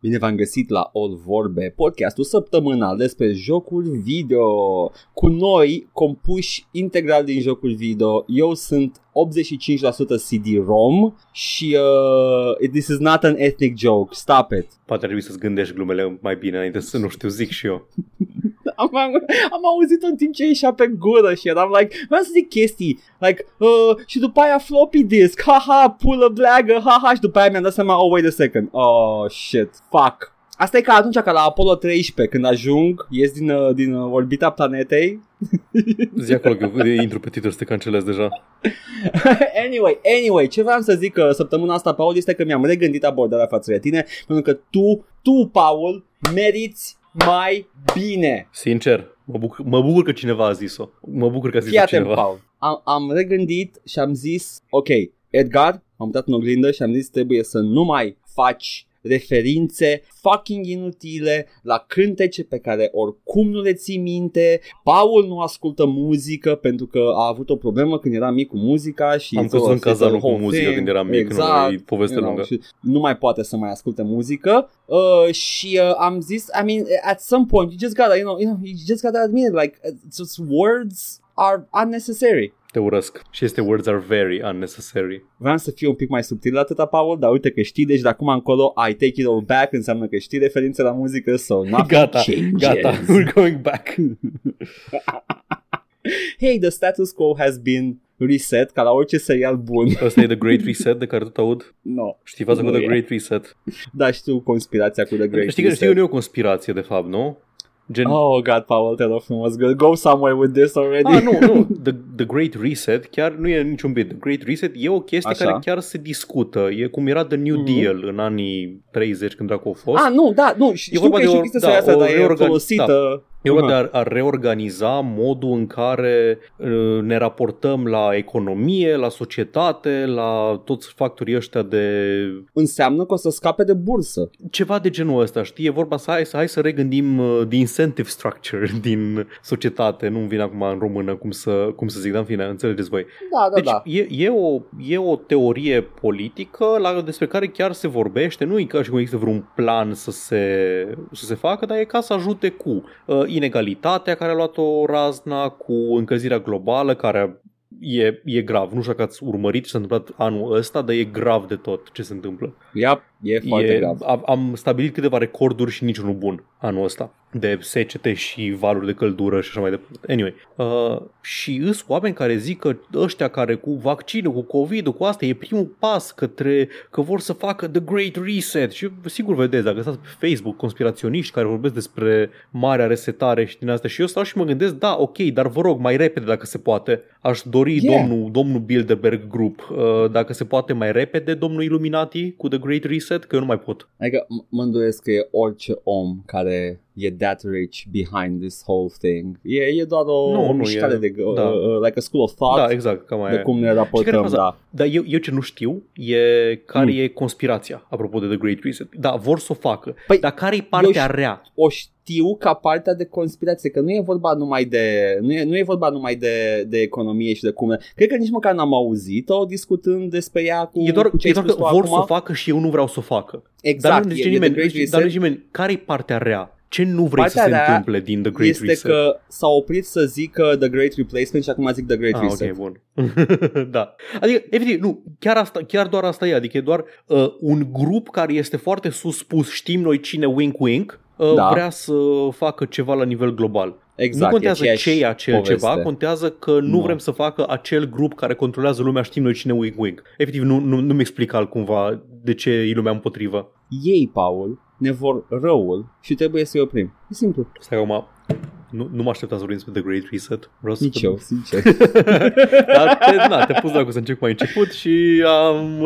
Bine v-am găsit la All Vorbe, podcastul săptămânal despre jocuri video. Cu noi, compuși integral din jocuri video, eu sunt 85% CD-ROM și uh, this is not an ethnic joke, stop it. Poate ar trebui să-ți gândești glumele mai bine înainte să nu știu, zic și eu. am, am, am auzit-o în timp ce ieșea pe gură și eram like, vreau să zic chestii, like, uh, și după aia floppy disk, haha, pulă bleagă, haha, și după aia mi-am dat seama, oh, wait a second, oh, shit, fuck. Asta e ca atunci ca la Apollo 13 când ajung, ies din, uh, din uh, orbita planetei. Zi acolo că intru pe titlu să te cancelez deja. anyway, anyway, ce vreau să zic că săptămâna asta, Paul, este că mi-am regândit abordarea față de tine, pentru că tu, tu, Paul, meriți mai bine. Sincer, mă bucur, mă bucur că cineva a zis-o. Mă bucur că a zis-o cineva. Paul. Am, am regândit și am zis, ok, Edgar, am uitat în oglindă și am zis trebuie să nu mai faci referințe fucking inutile la cântece pe care oricum nu le ții minte. Paul nu ascultă muzică pentru că a avut o problemă când era mic cu muzica și am fost în cazanul cu muzică când eram mic, exact, nu poveste you know, lungă. Și nu mai poate să mai asculte muzică uh, și uh, am zis, I mean, at some point you just gotta, you know, you, know, you just gotta admit like just words are unnecessary. Te urăsc. Și este words are very unnecessary. Vreau să fiu un pic mai subtil la atâta, Paul, dar uite că știi, deci de acum încolo I take it all back înseamnă că știi referințe la muzică, so Gata, changes. gata, we're going back. hey, the status quo has been reset ca la orice serial bun. Asta e The Great Reset de care tot aud? No. Știi faza cu The Great Reset? Da, știu conspirația cu The Great știi, Reset. Știi că nu e o conspirație de fapt, nu? Gen... Oh, God, Paul, te rog frumos, go somewhere with this already. Ah, nu, nu, the, the Great Reset chiar nu e niciun bit. The Great Reset e o chestie Așa. care chiar se discută. E cum era The New mm-hmm. Deal în anii 30 când dracu a fost. Ah, nu, da, nu, știu e vorba că de o, e da, asta, dar e folosită. Da E vorba de a, a reorganiza modul în care uh, ne raportăm la economie, la societate, la toți factorii ăștia de... Înseamnă că o să scape de bursă. Ceva de genul ăsta, știi? E vorba să hai, să, hai să regândim uh, the incentive structure din societate. Nu-mi vine acum în română cum să, cum să zic, dar în fine, înțelegeți voi. Da, da, deci, da. E, e, o, e o teorie politică la, despre care chiar se vorbește. Nu e ca și cum există vreun plan să se, să se facă, dar e ca să ajute cu... Uh, inegalitatea care a luat-o razna, cu încălzirea globală care e, e grav. Nu știu dacă ați urmărit ce s-a întâmplat anul ăsta, dar e grav de tot ce se întâmplă. Yep, e foarte e, grav. Am stabilit câteva recorduri și niciunul bun anul ăsta de secete și valuri de căldură și așa mai departe. Anyway, uh, și îs oameni care zic că ăștia care cu vaccinul, cu covid cu asta e primul pas către că vor să facă The Great Reset și sigur vedeți, dacă stați pe Facebook conspiraționiști care vorbesc despre marea resetare și din asta și eu stau și mă gândesc, da, ok, dar vă rog, mai repede dacă se poate. Aș dori yeah. domnul, domnul Bilderberg Group, uh, dacă se poate mai repede, domnul Illuminati cu The Great Reset, că eu nu mai pot. Adică mă îndoiesc că e orice om care e that rich behind this whole thing. E, e doar o, nu, o mișcare e, de, da. uh, like a school of thought da, exact, cam de e. cum ne raportăm. Da. Dar eu, eu ce nu știu e care mm. e conspirația, apropo de The Great Reset. Da, vor să o facă, păi, dar care e partea eu rea? O știu ca partea de conspirație, că nu e vorba numai de nu e, nu e vorba numai de, de economie și de cum. Cred că nici măcar n-am auzit-o discutând despre ea cu, e doar, cu ce e doar că vor să o facă și eu nu vreau să o facă. Exact. Dar nu zice nimeni, dar nu zice nimeni care e partea rea? Ce nu vrei Partea să se întâmple din The Great este Reset? că s-a oprit să zică The Great Replacement și acum zic The Great ah, Reset. ok, bun. da. Adică, efectiv, nu, chiar, asta, chiar doar asta e. Adică e doar uh, un grup care este foarte suspus, știm noi cine wink-wink, uh, da. vrea să facă ceva la nivel global. Exact, nu contează ce e acel poveste. ceva, contează că nu no. vrem să facă acel grup care controlează lumea, știm noi cine wink-wink. Efectiv, nu, nu, nu mi explic altcumva de ce e lumea împotrivă. Ei, Paul, ne vor răul și trebuie să-i oprim. E simplu. Stai acum, nu, nu mă așteptam să vorbim despre The Great Reset. Vreau să Nici eu, sincer. Dar te, na, te pus dacă să încep mai început și am...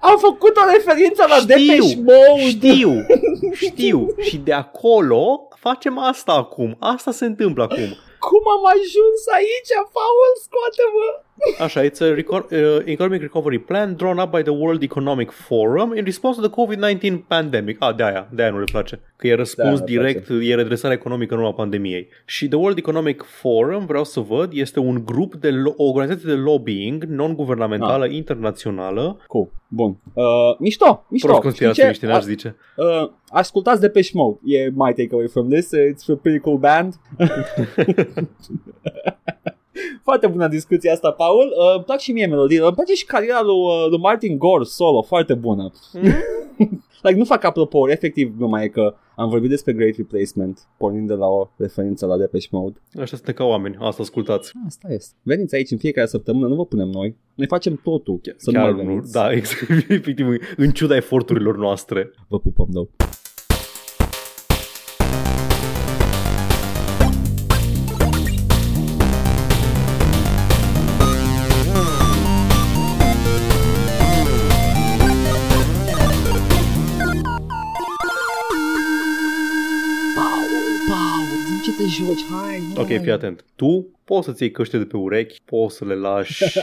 Am făcut o referință la știu, Depeche Mode. Știu, știu. și de acolo facem asta acum. Asta se întâmplă acum. Cum am ajuns aici, Paul? Scoate-mă! Așa, it's a reco- uh, economic recovery plan drawn up by the World Economic Forum in response to the COVID-19 pandemic. Ah, de aia, de aia nu le place. Că e răspuns De-aia nu direct, e redresarea economică în urma pandemiei. Și the World Economic Forum, vreau să văd, este un grup de lo- o organizație de lobbying non-guvernamentală internațională. Cool. Bun. Uh, mișto, mișto. Prost Știi conspiraționiști, ce? n-aș zice. Uh, ascultați de pe Mode. E my takeaway from this. It's a pretty cool band. Foarte bună discuția asta, Paul. Uh, îmi plac și mie melodiile. Îmi place și cariera lui, uh, lui Martin Gore solo. Foarte bună. like, nu fac apropo, efectiv numai e că am vorbit despre Great Replacement, pornind de la o referință la Depeche Mode. Așa suntem ca oameni, asta ascultați. Asta este. Veniți aici în fiecare săptămână, nu vă punem noi. Noi facem totul să nu Chiar mai nu, veniți. da, exact, efectiv, în ciuda eforturilor noastre. Vă pupăm, două. Ce te joci? Hai, Ok, hai. fii atent. Tu poți să-ți iei căște de pe urechi, poți să le lași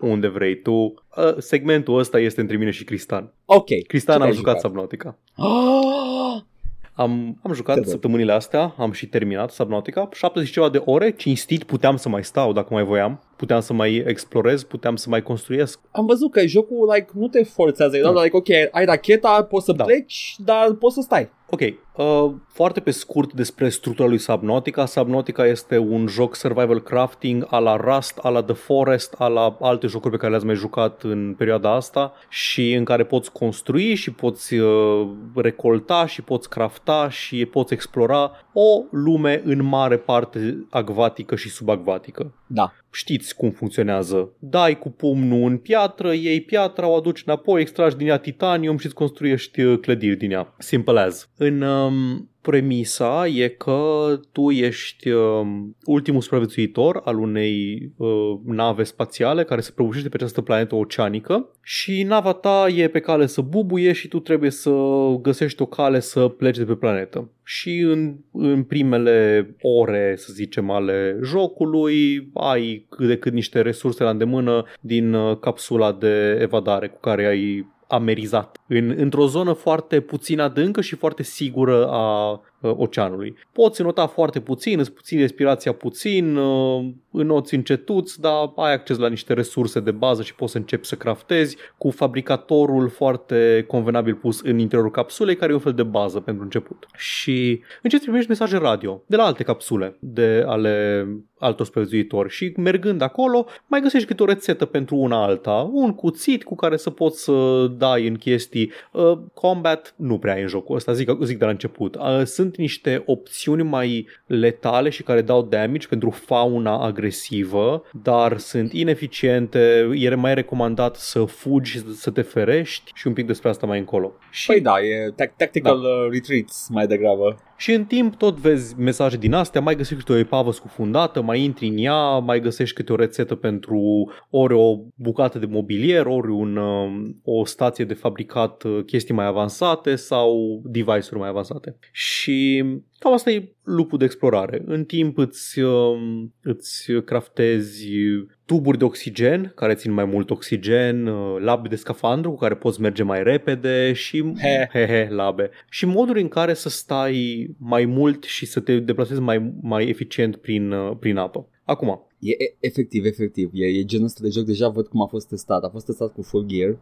unde vrei tu. Uh, segmentul ăsta este între mine și Cristan. ok. Cristan Ce am te-ai jucat jucat? Subnautica. Ah! Am, am Te jucat văd. săptămânile astea, am și terminat Subnautica, 70 și ceva de ore, cinstit, puteam să mai stau dacă mai voiam, puteam să mai explorez, puteam să mai construiesc. Am văzut că jocul like, nu te forțează, e doar Da. like, ok, ai racheta, poți să Da. pleci, dar poți să stai. Ok, uh, foarte pe scurt despre structura lui Subnautica. Subnautica este un joc survival crafting a la Rust, a la The Forest, a la alte jocuri pe care le-ați mai jucat în perioada asta și în care poți construi și poți uh, recolta și poți crafta și poți explora o lume în mare parte acvatică și subacvatică. Da. Știți cum funcționează. Dai cu pumnul în piatră, iei piatra, o aduci înapoi, extragi din ea titanium și îți construiești uh, clădiri din ea. Simple as. În um, premisa e că tu ești um, ultimul supraviețuitor al unei uh, nave spațiale care se prăbușește pe această planetă oceanică și nava ta e pe cale să bubuie și tu trebuie să găsești o cale să pleci de pe planetă. Și în, în primele ore, să zicem, ale jocului, ai cât de cât niște resurse la îndemână din uh, capsula de evadare cu care ai amerizat. În, într-o zonă foarte puțin adâncă și foarte sigură a uh, oceanului. Poți înota foarte puțin, îți puțin respirația puțin, uh, înoți încetuți, dar ai acces la niște resurse de bază și poți să începi să craftezi cu fabricatorul foarte convenabil pus în interiorul capsulei, care e un fel de bază pentru început. Și încep să primești mesaje radio de la alte capsule de ale altor supraviețuitori și mergând acolo mai găsești câte o rețetă pentru una alta, un cuțit cu care să poți să dai în chestii. Uh, combat nu prea e în jocul ăsta, zic, zic de la început. Uh, sunt niște opțiuni mai letale și care dau damage pentru fauna agresivă, dar sunt ineficiente, e mai recomandat să fugi și să te ferești și un pic despre asta mai încolo. Și Păi da, e tac- tactical da. retreats mai degrabă. Și în timp tot vezi mesaje din astea, mai găsești câte o epavă scufundată, mai intri în ea, mai găsești câte o rețetă pentru ori o bucată de mobilier, ori un, um, o stație de fabricat uh, chestii mai avansate sau device-uri mai avansate. Și cam asta e lupul de explorare. În timp îți, um, îți craftezi tuburi de oxigen care țin mai mult oxigen, uh, labe de scafandru cu care poți merge mai repede și He. he, he labe. Și moduri în care să stai mai mult și să te deplasezi mai, mai eficient prin, uh, prin apă. Acum, E, e efectiv, efectiv. E, e genul ăsta de joc, deja văd cum a fost testat. A fost testat cu full gear,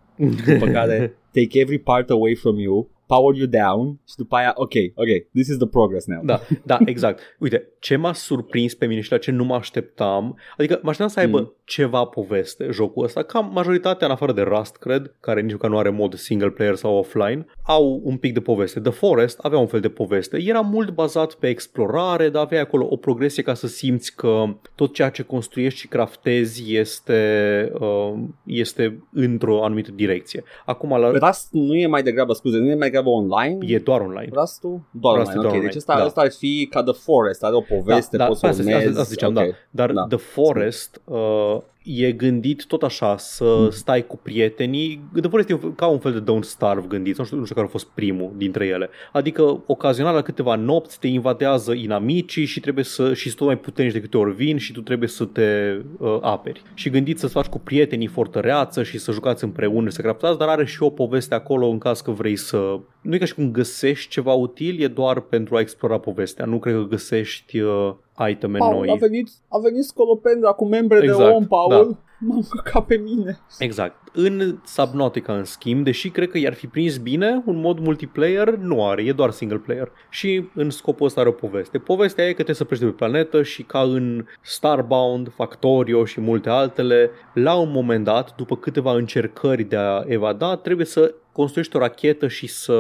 după care take every part away from you, power you down și după aia, ok, ok, this is the progress now. Da, da, exact. Uite, ce m-a surprins pe mine și la ce nu mă așteptam, adică mă așteptam să aibă Mm. ceva poveste jocul ăsta, ca majoritatea în afară de Rust, cred, care nici măcar nu are mod single player sau offline, au un pic de poveste. The Forest avea un fel de poveste. Era mult bazat pe explorare, dar avea acolo o progresie ca să simți că tot ceea ce construiești și craftezi este, uh, este într-o anumită direcție. Acum, la, Rust nu e mai degrabă, scuze, nu e mai degrabă online? e doar online. Rust-ul? Doar Rust e online, ok. doar Deci online, ăsta, da. ăsta ar fi ca The Forest, are o poveste, Da, da, poți să asta- asta- urmezi. asta ziceam, ok. da. Dar Da. The Forest uh, e gândit tot așa să stai cu prietenii. The Forest e ca un fel de Don't Starve gândit, nu știu, nu știu care a fost primul dintre ele. Adică ocazional la câteva nopți te invadează inamicii și trebuie să și sunt tot mai puternici de câte ori vin și tu trebuie să te uh, aperi. Și gândit să-ți faci cu prietenii fortăreață și să jucați împreună, să craftați, dar are și o poveste acolo în caz că vrei să... Nu e ca și cum găsești ceva util, e doar pentru a explora povestea. Nu cred că găsești uh, iteme Paul, noi. a venit, a venit Scolopendra cu membre de Exact, om, Paul. da. M-am căcat pe mine. Exact. În Subnautica, în schimb, deși cred că i-ar fi prins bine, un mod multiplayer nu are, e doar single player. Și în scopul ăsta are o poveste. Povestea e că trebuie să pleci de pe planetă și ca în Starbound, Factorio și multe altele, la un moment dat, după câteva încercări de a evada, trebuie să construiești o rachetă și să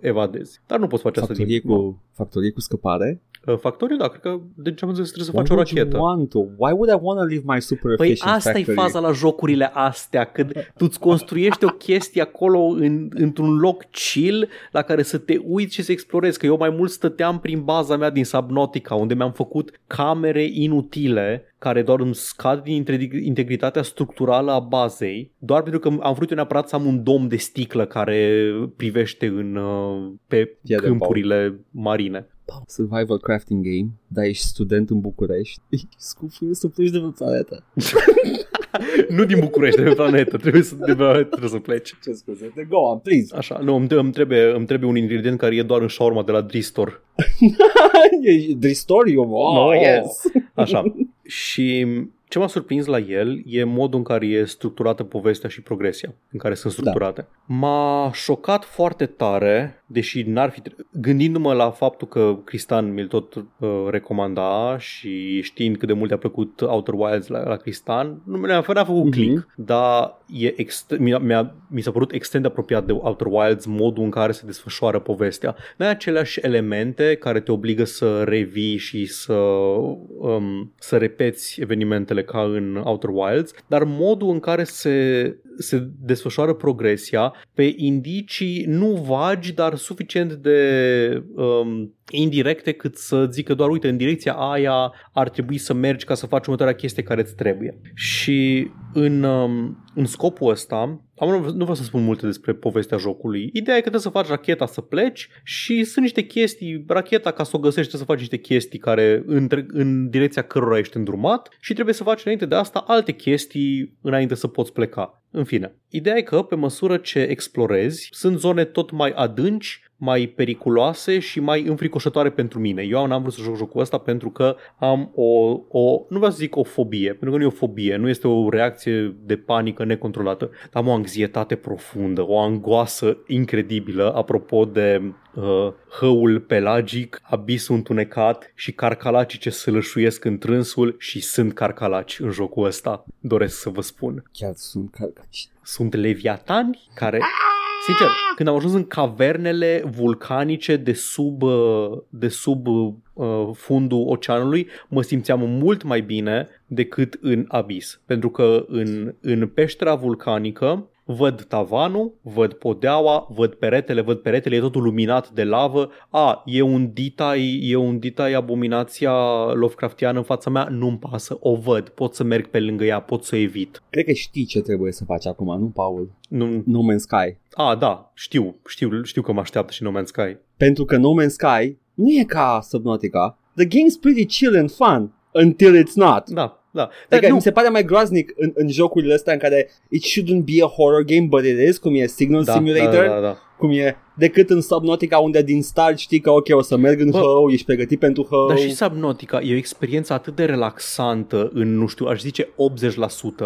evadezi. Dar nu poți face asta Factorie din cu, factorie cu scăpare? Uh, Factorio, da, cred că de ce am înțeles trebuie să Why faci o would you rachetă. want to? Why would I want to leave my super Păi efficient asta factory? e faza la jocurile astea, când tu îți construiești o chestie acolo în, într-un loc chill la care să te uiți și să explorezi, că eu mai mult stăteam prin baza mea din Subnautica, unde mi-am făcut camere inutile care doar îmi scad din integ- integritatea structurală a bazei, doar pentru că am vrut eu neapărat să am un dom de sticlă care privește în, uh, pe Ia de câmpurile marine. Survival crafting game, dar ești student în București. Scufui să pleci de pe planetă. nu din București, de pe planetă, trebuie să, de pe planetă trebuie să pleci. Ce scuze? De go on, please. Așa, nu, îmi, îmi, trebuie, îmi trebuie un ingredient care e doar în shawarma de la Dristor. e Dristorium. Oh, No. yes. Așa. și ce m-a surprins la el e modul în care e structurată povestea și progresia, în care sunt structurate. Da. M-a șocat foarte tare, deși n-ar fi... tre- Gândindu-mă la faptul că Cristian mi-l tot uh, recomanda și știind cât de mult a plăcut Outer Wilds la, la Cristian, nu mi-a, n-a făcut Mhm. click, dar e ext- mi, mi-a, mi s-a părut extrem de apropiat de Outer Wilds modul în care se desfășoară povestea. Nu ai aceleași elemente care te obligă să revii și să, um, să repeți evenimentele ca în Outer Wilds, dar modul în care se, se desfășoară progresia pe indicii nu vagi, dar suficient de um, indirecte cât să zică doar uite în direcția aia ar trebui să mergi ca să faci următoarea chestie care îți trebuie. Și în, um, în scopul ăsta, am, nu vreau să spun multe despre povestea jocului. Ideea e că trebuie să faci racheta să pleci și sunt niște chestii, racheta ca să o găsești trebuie să faci niște chestii care între, în direcția cărora ești îndrumat și trebuie să faci înainte de asta alte chestii înainte să poți pleca. În fine, ideea e că pe măsură ce explorezi, sunt zone tot mai adânci, mai periculoase și mai înfricoșătoare pentru mine. Eu n-am vrut să joc jocul ăsta pentru că am o, o nu vreau să zic o fobie, pentru că nu e o fobie, nu este o reacție de panică necontrolată, dar am o anxietate profundă, o angoasă incredibilă apropo de uh, hăul pelagic, abisul întunecat și carcalacii ce sălășuiesc în trânsul și sunt carcalaci în jocul ăsta, doresc să vă spun. Chiar sunt calcați. Sunt leviatani care Sincer, când am ajuns în cavernele vulcanice de sub, uh, de sub uh, fundul oceanului, mă simțeam mult mai bine decât în abis. Pentru că în, în peștera vulcanică văd tavanul, văd podeaua, văd peretele, văd peretele, e totul luminat de lavă. A, e un detail, e un detail abominația Lovecraftiană în fața mea, nu-mi pasă, o văd, pot să merg pe lângă ea, pot să o evit. Cred că știi ce trebuie să faci acum, nu, Paul? Nu, No Man's Sky. a, da, știu, știu, știu că mă așteaptă și No Man's Sky. Pentru că No Man's Sky nu e ca Subnautica. The game's pretty chill and fun until it's not. Da, da. Adică nu, mi se pare mai groaznic în, în jocurile astea în care it shouldn't be a horror game, but it is, cum e Signal da, Simulator, Da, da, da. cum e decât în Subnautica unde din start știi că ok, o să merg în Bă, hău, ești pregătit pentru hău. Dar și Subnautica e o experiență atât de relaxantă în, nu știu, aș zice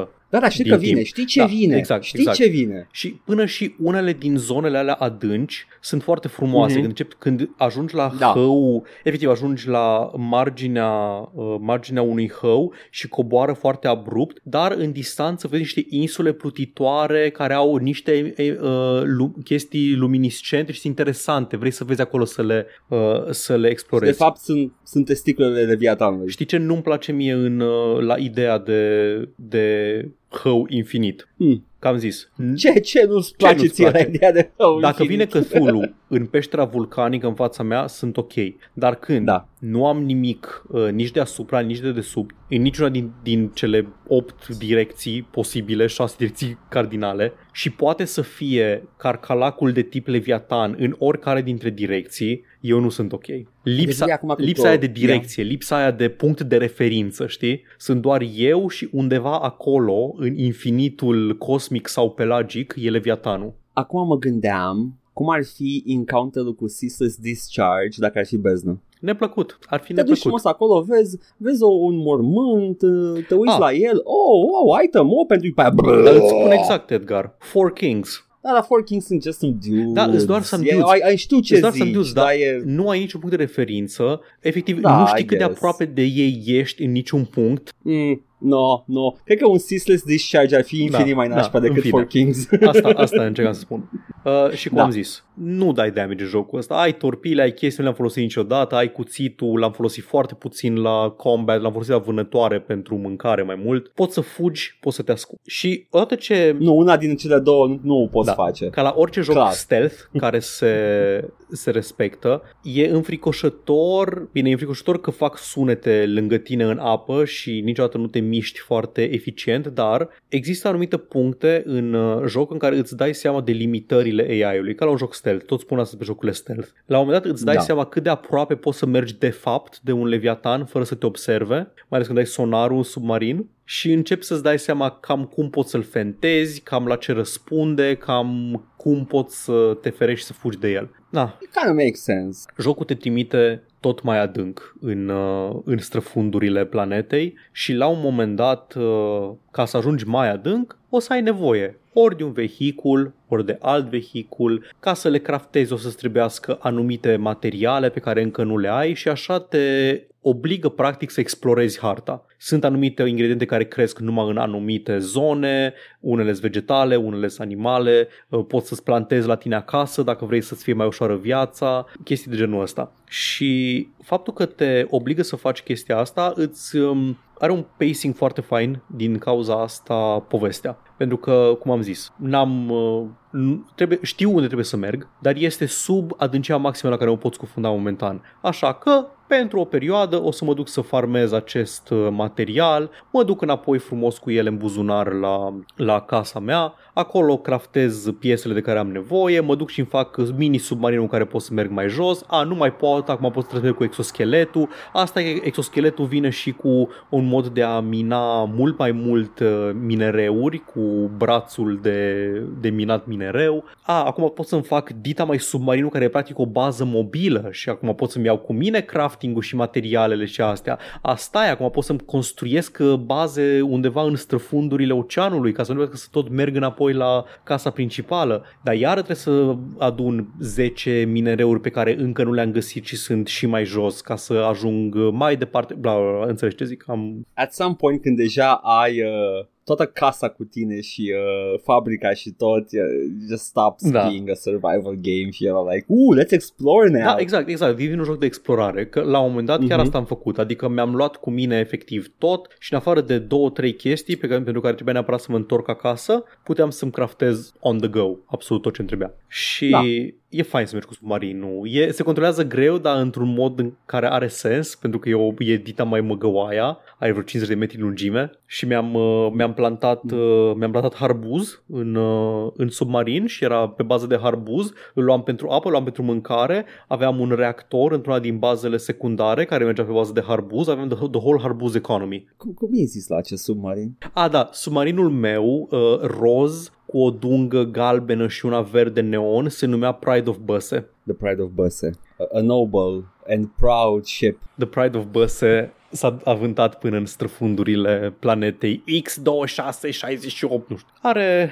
80%. Da, da, știi din că vine, timp. știi ce Da, vine, exact, știi exact. ce vine. Și până și unele din zonele alea adânci sunt foarte frumoase. Mhm. Când, începi, când ajungi la Da. hău, efectiv ajungi la marginea, uh, marginea unui hău și coboară foarte abrupt, dar în distanță vezi niște insule plutitoare care au niște uh, lu- chestii luminiscente și sunt interesante. Vrei să vezi acolo să le, uh, să le explorezi. De fapt sunt, sunt testiclele Leviatanului. Știi ce nu-mi place mie în, uh, la ideea de, de hău infinit? Hmm. Că am zis. Ce, ce nu-ți place nu-ți ție la place? ideea de rău Dacă vine infinit? Cthulhu în peștera vulcanică în fața mea, sunt ok. Dar când Da. nu am nimic uh, nici deasupra, nici de desubt, în niciuna din, din cele opt direcții posibile, șase direcții cardinale, și poate să fie carcalacul de tip Leviatan în oricare dintre direcții, eu nu sunt ok. Lipsa, Deci, acum cu lipsa tot- aia de direcție, lipsa aia de punct de referință, știi? Sunt doar eu și undeva acolo, în infinitul cosmic sau pelagic, e Leviatanul. Acum mă gândeam cum ar fi encounter-ul cu Ceaseless Discharge dacă ar fi beznă. Neplăcut. Ar fi Te duci neplăcut. frumos acolo, vezi, vezi o, un mormânt, te uiți Ah. la el, oh, wow, item, oh, pentru după aia, Dar îți spun exact, Edgar. Four Kings. Da, la Four Kings sunt just some dudes. Da, îți doar some E- dudes. Ai, ai știu ce Îți doar some zici, dudes, dar da. e... Nu ai niciun punct de referință. Efectiv, Da, nu I știi cât de guess. aproape de ei ești în niciun punct. Mm, no, no. Cred că un Ceaseless Discharge ar fi infinit Da, mai da, nașpa în decât fine. Four Kings. Asta, asta încercam să spun. Uh, și cum Da. am zis, nu dai damage în jocul ăsta. Ai torpile, ai chestii, nu le-am folosit niciodată, ai cuțitul, l-am folosit foarte puțin la combat, l-am folosit la vânătoare pentru mâncare mai mult. Poți să fugi, poți să te ascunzi. Și odată ce nu, una din cele două nu, nu o poți Da. face. Ca la orice joc Clar. stealth care se, se respectă, e înfricoșător, bine, e înfricoșător că fac sunete lângă tine în apă și niciodată nu te miști foarte eficient, dar există anumite puncte în uh, joc în care îți dai seama de limitările AI-ului, ca la un joc stealth, tot spun asta pe jocurile stealth. La un moment dat îți dai Da. seama cât de aproape poți să mergi de fapt de un leviatan fără să te observe, mai ales când ai sonarul în submarin și începi să-ți dai seama cam cum poți să-l fentezi, cam la ce răspunde, cam cum poți să te ferești și să fugi de el. Da, It kind of makes sense. jocul te trimite tot mai adânc în, uh, în străfundurile planetei și la un moment dat, uh, ca să ajungi mai adânc, o să ai nevoie ori de un vehicul, ori de alt vehicul, ca să le craftezi o să-ți trebuiască anumite materiale pe care încă nu le ai și așa te obligă practic să explorezi harta. Sunt anumite ingrediente care cresc numai în anumite zone, unele sunt vegetale, unele sunt animale, uh, poți să-ți plantezi la tine acasă dacă vrei să-ți fie mai ușoară viața, chestii de genul ăsta. Și faptul că te obligă să faci chestia asta îți um, are un pacing foarte fain din cauza asta povestea. Pentru că, cum am zis, n-am, uh, nu- trebuie, știu unde trebuie să merg, dar este sub adâncimea maximă la care o pot scufunda momentan. Așa că, pentru o perioadă, o să mă duc să farmez acest uh, material, mă duc înapoi frumos cu ele în buzunar la, la casa mea, acolo craftez piesele de care am nevoie, mă duc și îmi fac mini submarinul în care pot să merg mai jos, a, nu mai pot, acum pot să trec cu exoscheletul, asta e, exoscheletul vine și cu un mod de a mina mult mai mult uh, minereuri cu brațul de, de minat minereu. A, acum pot să-mi fac dita mai submarinul care e practic o bază mobilă și acum pot să-mi iau cu mine crafting-ul și materialele și astea. Asta e, acum pot să-mi construiesc uh, baze undeva în străfundurile oceanului ca să nu trebuiască să tot merg înapoi la casa principală. Dar iară trebuie să adun 10 minereuri pe care încă nu le-am găsit și sunt și mai jos ca să ajung uh, mai departe. Bla, bla, bla, înțelegi ce zic? Am... At some point când deja ai uh, toată casa cu tine și uh, fabrica și tot, uh, just stops Da. being a survival game și era like, ooh, let's explore now. Da, exact, exact. Vin un joc de explorare, că la un moment dat chiar Mhm. asta am făcut, adică mi-am luat cu mine efectiv tot și în afară de două, trei chestii pe care, pentru care trebuia neapărat să mă întorc acasă, puteam să-mi craftez on the go absolut tot ce îmi trebuia. Și Da. E fain să mergi cu submarinul. E, se controlează greu, dar într-un mod în care are sens, pentru că e, o, e dita mai măgăoaia, are vreo 50 de metri lungime și mi-am, uh, mi-am plantat uh, mi-am plantat harbuz în, uh, în submarin și era pe bază de harbuz, îl luam pentru apă, îl luam pentru mâncare, aveam un reactor într-una din bazele secundare care mergea pe bază de harbuz, aveam the, the whole harbuz economy. Cum, cum e zis la acest submarin? A, da, submarinul meu, uh, roz, cu o dungă galbenă și una verde neon, se numea Pride of Băse. The Pride of Băse. A, a noble and proud ship. The Pride of Băse s-a avântat până în străfundurile planetei X2668, nu știu. Are...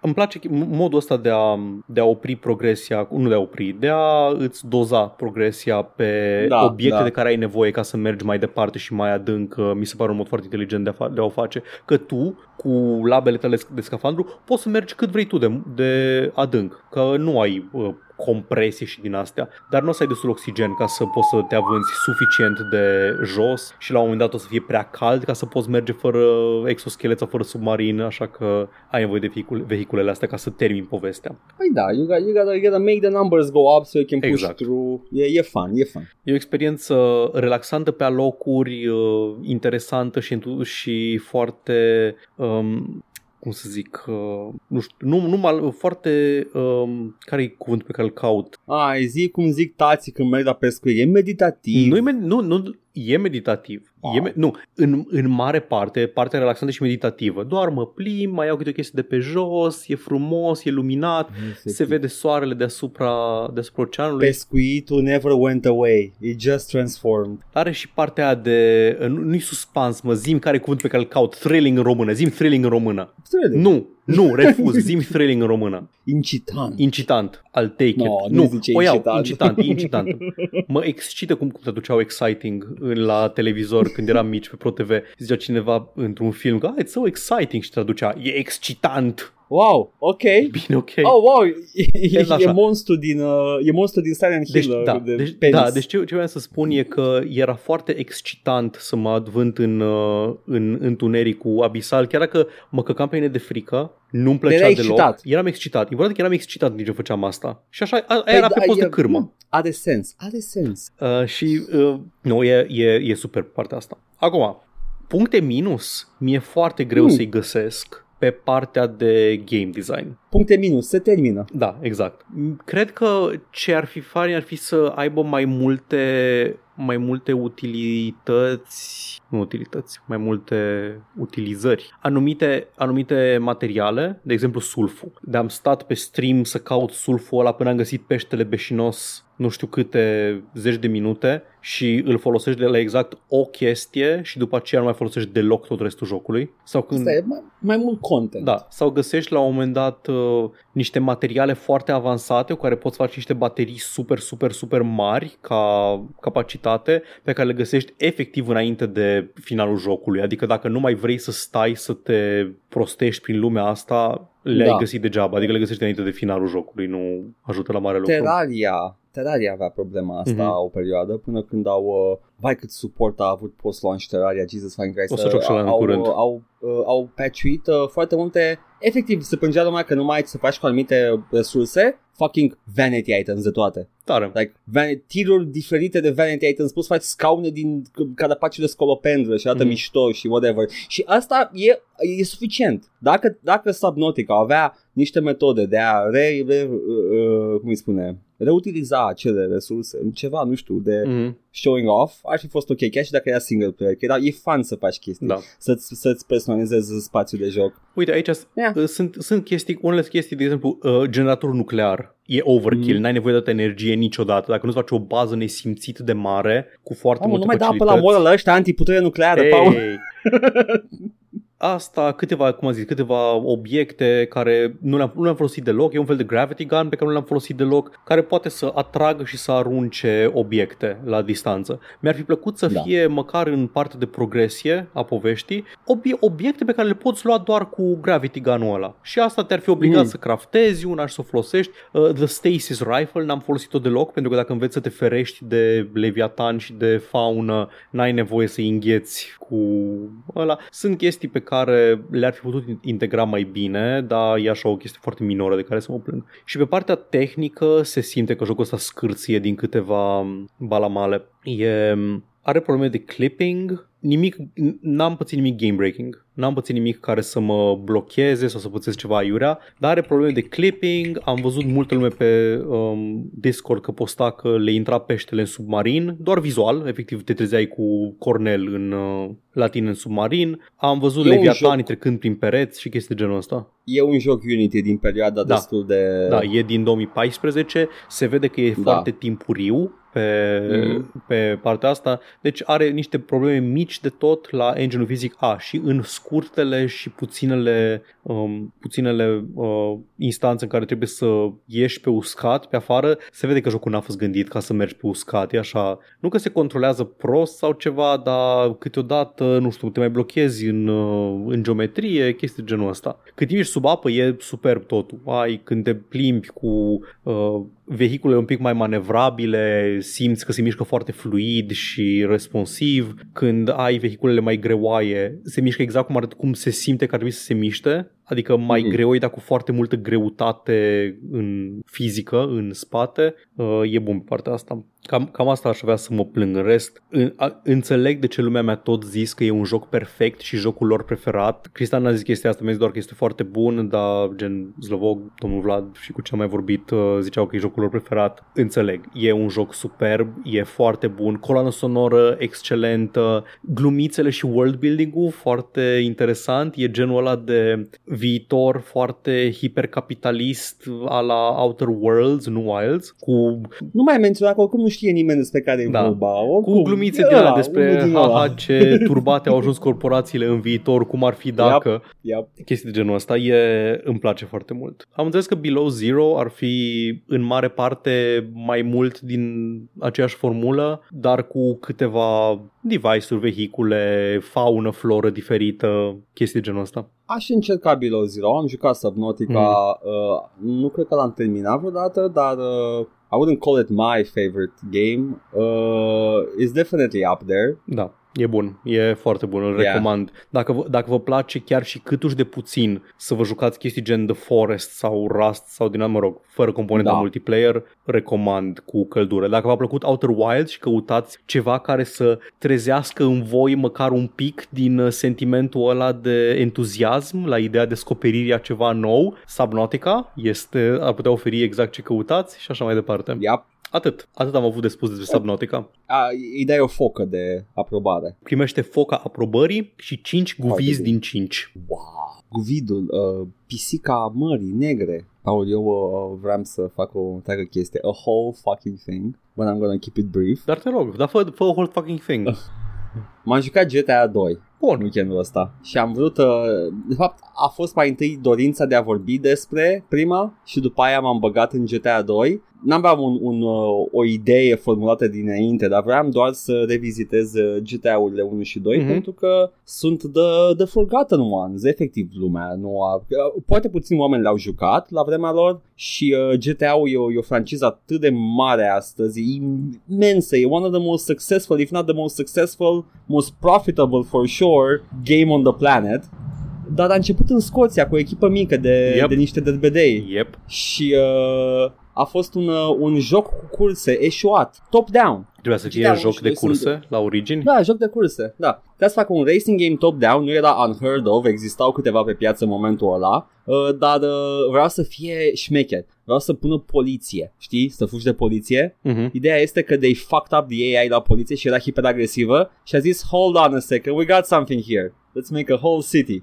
Îmi place modul ăsta de a, de a opri progresia, nu de a opri, de a îți doza progresia pe Da, obiecte da. de care ai nevoie ca să mergi mai departe și mai adânc. Mi se pare un mod foarte inteligent de a, fa- de a o face. Că tu, cu labele tale de scafandru, poți să mergi cât vrei tu de, de adânc. Că nu ai uh, compresie și din astea, dar nu o să ai destul oxigen ca să poți să te avânți suficient de jos și la un moment dat o să fie prea cald ca să poți merge fără exoschelet sau fără submarin, așa că ai nevoie de vehicule, vehiculele astea ca să termin povestea. Păi da, you gotta, you gotta, you gotta make the numbers go up so you can push Exact. through. E, e fun, e fun. E o experiență relaxantă pe alocuri, uh, interesantă și, entu- și foarte, um, cum să zic, uh, nu știu, nu, nu mal, foarte, um, care e cuvântul pe care îl caut? Ai, zi cum zic tații când merg la pescuit. E meditativ. Nu, e, med- nu, nu, e meditativ. Wow. E me- nu, în, în mare parte, partea relaxantă și meditativă. Doar mă plimb, mai iau câte o chestie de pe jos, e frumos, e luminat, se vede soarele deasupra, deasupra oceanului. Pescuitul never went away. It just transformed. Are și partea aia de, nu, nu-i suspans, mă, zim care e cuvântul pe care îl caut, thrilling în română, zim thrilling în română. Really? Nu, nu, refuz, zim thrilling în română. Incitant. Incitant, I'll take No, it. nu Nu, zice o iau, incitant. incitant, e incitant. Mă excită cum, cum te duceau exciting în- la televizor când eram mici pe ProTV. Zicea cineva într-un film că "Ah, it's so exciting și traducea, e excitant. Wow, ok. Bine, ok. Oh, wow, e, e, așa. e monstru din, uh, e monstru din Silent Deci, Hill. uh, da, de deci, penis. da, deci ce, ce vreau să spun e că era foarte excitant să mă advânt în, uh, în întunericul abisal, chiar dacă mă căcam pe mine de frică, nu-mi plăcea Erai deloc. excitat. Eram excitat. Important că eram excitat în timp ce făceam asta. Și așa, a, Păi era da, pe post e- de cârmă. Are sens, are sens. Uh, și uh, nu, e, e, e super partea asta. Acum, puncte minus, mi-e foarte greu Hmm. să-i găsesc pe partea de game design. Puncte minus, se termină. Da, exact. Cred că ce ar fi fain ar fi să aibă mai multe mai multe utilități, nu utilități, mai multe utilizări. Anumite, anumite materiale, de exemplu sulful. De am stat pe stream să caut sulful ăla până am găsit peștele beșinos nu știu câte zeci de minute și îl folosești de la exact o chestie și după aceea nu mai folosești deloc tot restul jocului. Sau când... Asta e mai, mai mult content. Da, sau găsești la un moment dat uh, niște materiale foarte avansate cu care poți face niște baterii super, super, super mari ca capacitate pe care le găsești efectiv înainte de finalul jocului. Adică dacă nu mai vrei să stai să te prostești prin lumea asta, le-ai Da. găsit degeaba. Adică le găsești înainte de finalul jocului, nu ajută la mare lucru. Terraria, Terraria avea problema asta Mhm. o perioadă până când au uh, vai cât suport a avut post-launch Terraria, Jesus fucking Christ. O să joc și ăla în au, curând. Au, au, uh, au patchuit uh, foarte multe efectiv se plângea lumea că nu mai ai să faci cu anumite resurse fucking vanity items de toate. Tare. Like, van- tiruri diferite de vanity items, poți să faci scaune din cadapace de scolopendră și arată Mhm. mișto și whatever. Și asta e, e suficient. Dacă, dacă Subnautica avea niște metode de a re, re, uh, cum îi spune, reutiliza acele resurse, ceva, nu știu, de Mm, showing off, ar fi fost ok, chiar și dacă era single player, că era, e fun să faci chestii, da. să-ți, să-ți personalizezi spațiul de joc. Uite, aici Yeah. yeah. sunt, sunt chestii, unele chestii, de exemplu, uh, generatorul nuclear. E overkill, Mhm. n-ai nevoie de atâta energie niciodată. Dacă nu-ți faci o bază nesimțit de mare, cu foarte Mamă, multe nu mai da apă la facilități. moră la ăștia antiputere nucleară, Paul. Ei. Asta, câteva, cum am zis, câteva obiecte care nu le-am, nu le-am folosit deloc. E un fel de gravity gun pe care nu le-am folosit deloc, care poate să atragă și să arunce obiecte la distanță. Mi-ar fi plăcut să Da. fie, măcar în partea de progresie a poveștii, obi- obiecte pe care le poți lua doar cu gravity gun-ul ăla. Și asta te-ar fi obligat Mm. să craftezi una și să o folosești. Uh, the Stasis Rifle n-am folosit-o deloc, pentru că dacă înveți să te ferești de leviatan și de faună, n-ai nevoie să îngheți cu ăla. Sunt chestii pe care le-ar fi putut integra mai bine, dar e așa o chestie foarte minoră de care să mă plâng. Și pe partea tehnică se simte că jocul ăsta scârție din câteva balamale. E, are probleme de clipping, nimic, n-am pățit nimic game breaking, n-am pățit nimic care să mă blocheze sau să pățesc ceva aiurea, dar are probleme de clipping, am văzut multă lume pe um, Discord că posta că le intra peștele în submarin, doar vizual, efectiv te trezeai cu cornel în, uh, la tine în submarin, am văzut E un leviatanii joc. trecând prin pereți și chestii de genul ăsta. E un joc Unity din perioada Da. destul de... Da, e din 2014, se vede că e Da. foarte timpuriu pe, Mm. pe partea asta, deci are niște probleme mici de tot la engine fizic A și în scurtele și puținele um, puținele uh, instanțe în care trebuie să ieși pe uscat, pe afară, se vede că jocul n-a fost gândit ca să mergi pe uscat. E așa, nu că se controlează prost sau ceva, dar câteodată, nu știu, te mai blochezi în, uh, în geometrie, chestii de genul ăsta. Cât timp ești sub apă, e superb totul. Ai când te plimbi cu uh, vehicule un pic mai manevrabile, simți că se mișcă foarte fluid și responsiv. Când ai vehiculele mai greoaie, se mișcă exact cum, arăt, cum se simte că ar trebui să se miște adică mai mm-hmm. greoi, dar cu foarte multă greutate în fizică, în spate, uh, e bun pe partea asta. Cam, cam asta aș avea să mă plâng. În rest, în, a, înțeleg de ce lumea mi-a tot zis că e un joc perfect și jocul lor preferat. Cristian n-a zis chestia asta, mi-a zis doar că este foarte bun, dar gen Zlovog, domnul Vlad și cu ce am mai vorbit uh, ziceau că e jocul lor preferat. Înțeleg, e un joc superb, e foarte bun, coloană sonoră excelentă, glumițele și world building-ul foarte interesant, e genul ăla de viitor foarte hipercapitalist a la Outer Worlds, nu Wilds, cu... Nu mai menționat că oricum nu știe nimeni despre care e da. vorba. Oricum, cu glumițe de la despre haha ce turbate au ajuns corporațiile în viitor, cum ar fi dacă... Yep. Yep. Chestii de genul ăsta e, îmi place foarte mult. Am înțeles că Below Zero ar fi în mare parte mai mult din aceeași formulă, dar cu câteva device-uri, vehicule, faună, floră diferită, chestii de genul ăsta. Aș încerca Below Zero, am jucat Subnautica, mm. uh, nu cred că l-am terminat vreodată, dar uh, I wouldn't call it my favorite game. Uh, it's definitely up there. Da. E bun, e foarte bun, îl yeah. recomand. Dacă vă, dacă vă place chiar și câtuși de puțin să vă jucați chestii gen The Forest sau Rust sau din mă rog, fără componenta da. multiplayer, recomand cu căldură. Dacă v-a plăcut Outer Wilds și căutați ceva care să trezească în voi măcar un pic din uh, sentimentul ăla de entuziasm la ideea de descoperirii a ceva nou, Subnautica este, ar putea oferi exact ce căutați și așa mai departe. Yep. Atât. Atât am avut de spus despre Subnautica. A, îi dai o focă de aprobare. Primește foca aprobării și 5 guvizi din 5. Wow. Guvidul, uh, pisica mării negre. Paul, eu uh, vreau să fac o întreagă chestie. A whole fucking thing. But I'm gonna keep it brief. Dar te rog, dar fă, fă a whole fucking thing. M-am jucat GTA 2 Bun. weekendul ăsta și am vrut, uh, de fapt a fost mai întâi dorința de a vorbi despre prima și după aia m-am băgat în GTA 2 n-aveam un, un, uh, o idee formulată dinainte, dar vreau doar să revizitez uh, GTA-urile 1 și 2 mm-hmm. pentru că sunt the, the forgotten ones, efectiv lumea nu a, poate puțini oameni le-au jucat la vremea lor și uh, GTA-ul e o, e o franciză atât de mare astăzi, e imensă, e one of the most successful, if not the most successful, most profitable for sure game on the planet dar a început în Scoția cu o echipă mică de, yep. de niște derbedei yep. și uh, a fost un, uh, un joc cu curse eșuat, top-down. Trebuia să fie joc de curse sunt... la origini? Da, joc de curse, da. Trebuia să facă un racing game top-down, nu era unheard of, existau câteva pe piață în momentul ăla, uh, dar uh, vreau să fie șmecher. Vreau să pună poliție, știi? Să fugi de poliție. Uh-huh. Ideea este că they fucked up the AI la poliție și era hiperagresivă și a zis, hold on a second, we got something here. Let's make a whole city.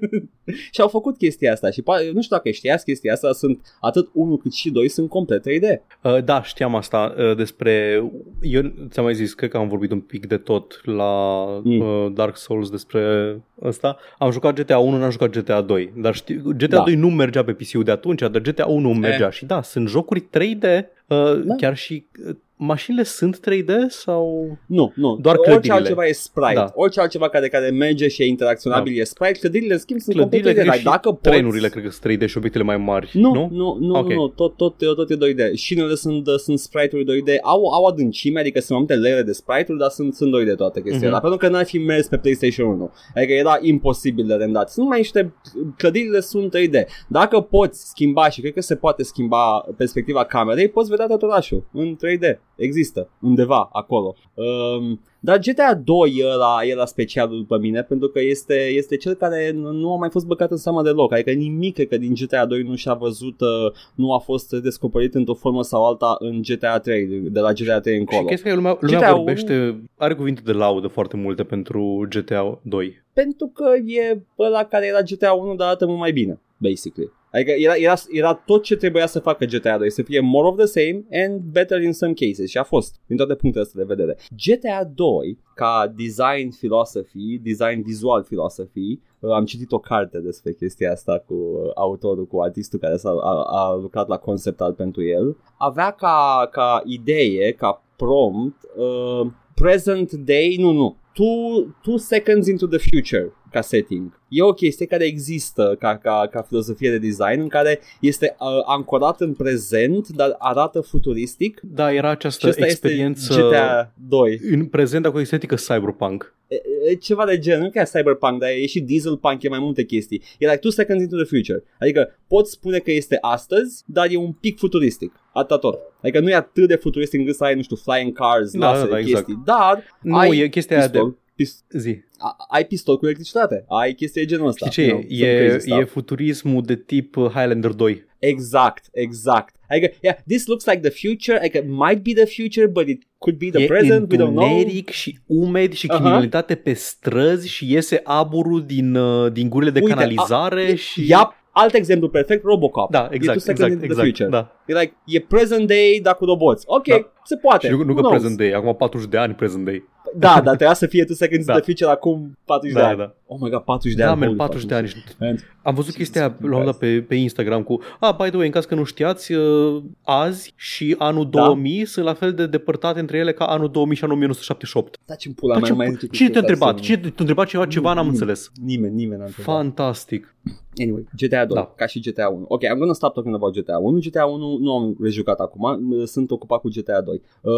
și au făcut chestia asta și nu știu dacă știați chestia asta, sunt atât 1 cât și 2 sunt complet 3D. Uh, da, știam asta uh, despre, eu ți-am mai zis, cred că am vorbit un pic de tot la mm. uh, Dark Souls despre asta. Am jucat GTA 1, n-am jucat GTA 2, dar știu, GTA da. 2 nu mergea pe PC-ul de atunci, dar GTA 1 mergea eh. și da, sunt jocuri 3D, uh, da. chiar și uh, mașinile sunt 3D sau... Nu, nu. Doar Orice clădirile. altceva e sprite. Da. Orice altceva care, care merge și e interacționabil da. e sprite. Clădirile, în schimb, sunt clădirile, complet 3D. Dacă poți... trenurile cred că sunt 3D și obiectele mai mari. Nu, nu, nu, nu, okay. nu tot, tot, tot, e 2D. Șinele sunt, sunt sprite-uri 2D. Au, au adâncime, adică sunt multe layere de sprite-uri, dar sunt, sunt 2D toate chestiile. Mm-hmm. Pentru că n-ar fi mers pe PlayStation 1. Adică era imposibil de rendat. Sunt mai niște... Clădirile sunt 3D. Dacă poți schimba și cred că se poate schimba perspectiva camerei, poți vedea tot orașul în 3D. Există undeva acolo. Um, dar GTA 2 era, era specialul după mine pentru că este, este cel care nu a mai fost băgat în seama deloc. Adică nimic că din GTA 2 nu și-a văzut, uh, nu a fost descoperit într-o formă sau alta în GTA 3, de la GTA 3 încolo. Și chestia că lumea, lumea GTA vorbește, are cuvinte de laudă foarte multe pentru GTA 2. Pentru că e ăla care era GTA 1, dar arată mult mai bine, basically. Adică era, era, era tot ce trebuia să facă GTA 2, să fie more of the same and better in some cases și a fost, din toate punctele astea de vedere. GTA 2, ca design philosophy, design visual philosophy, Uh, am citit o carte despre chestia asta cu uh, autorul, cu artistul care s-a, a, a lucrat la concept art pentru el. Avea ca, ca idee, ca prompt, uh, present day, nu, nu, two, two seconds into the future ca setting. E o chestie care există ca, ca, ca filozofie de design în care este uh, ancorat în prezent, dar arată futuristic. Da, era această Și ăsta experiență este GTA 2. în prezent, dar cu estetică cyberpunk. E, e, ceva de gen, nu chiar cyberpunk, dar e și dieselpunk, e mai multe chestii. E like two seconds into the future. Adică poți spune că este astăzi, dar e un pic futuristic. Atâta tot. Adică nu e atât de futuristic încât să ai, nu știu, flying cars, Da, lasere, da, exact. chestii. Dar Nu, ai e chestia aia de... pistol, pist- Zi. a- ai pistol cu electricitate. Ai chestii de genul ăsta. Știi ce you e? know, some E, crazy e stuff. futurismul de tip uh, Highlander 2. Exact, exact. Adică, yeah, this looks like the future, like it might be the future, but it could be the e present, we don't know. întuneric și umed și Aha. criminalitate pe străzi și iese aburul din, uh, din gurile de Uite, canalizare a- și... Yep, alt exemplu perfect, Robocop. Da, E two exact, seconds exact, into the exact. future. Da. E like, e present day, dar cu roboți. Ok, Da. se poate. Și nu, nu Who că knows? present day, acum 40 de ani present day. Da, dar trebuia să fie two seconds Da. into the future acum 40 de Da, ani. da. Oh my god, 40 de Da, ani. man, holy 40 de ani. fucking shit. Am văzut chestia Jesus la un moment dat pe, pe Instagram cu Ah, by the way, în caz că nu știați, uh, azi și anul Da. 2000 sunt la fel de depărtate între ele ca anul 2000 și anul 1978. Taci în pula Dar mea, ce, mai cine zice te-a chestia întrebat? asta. Cine te-a întrebat ceva? Ceva n-am Nimeni. înțeles. Nimeni, nimeni n-a întrebat. Fantastic. Anyway, GTA 2, Da. ca și GTA 1. Ok, I'm gonna stop talking about GTA 1. GTA 1 nu am rejucat acum, m- sunt ocupat cu GTA 2. Uh,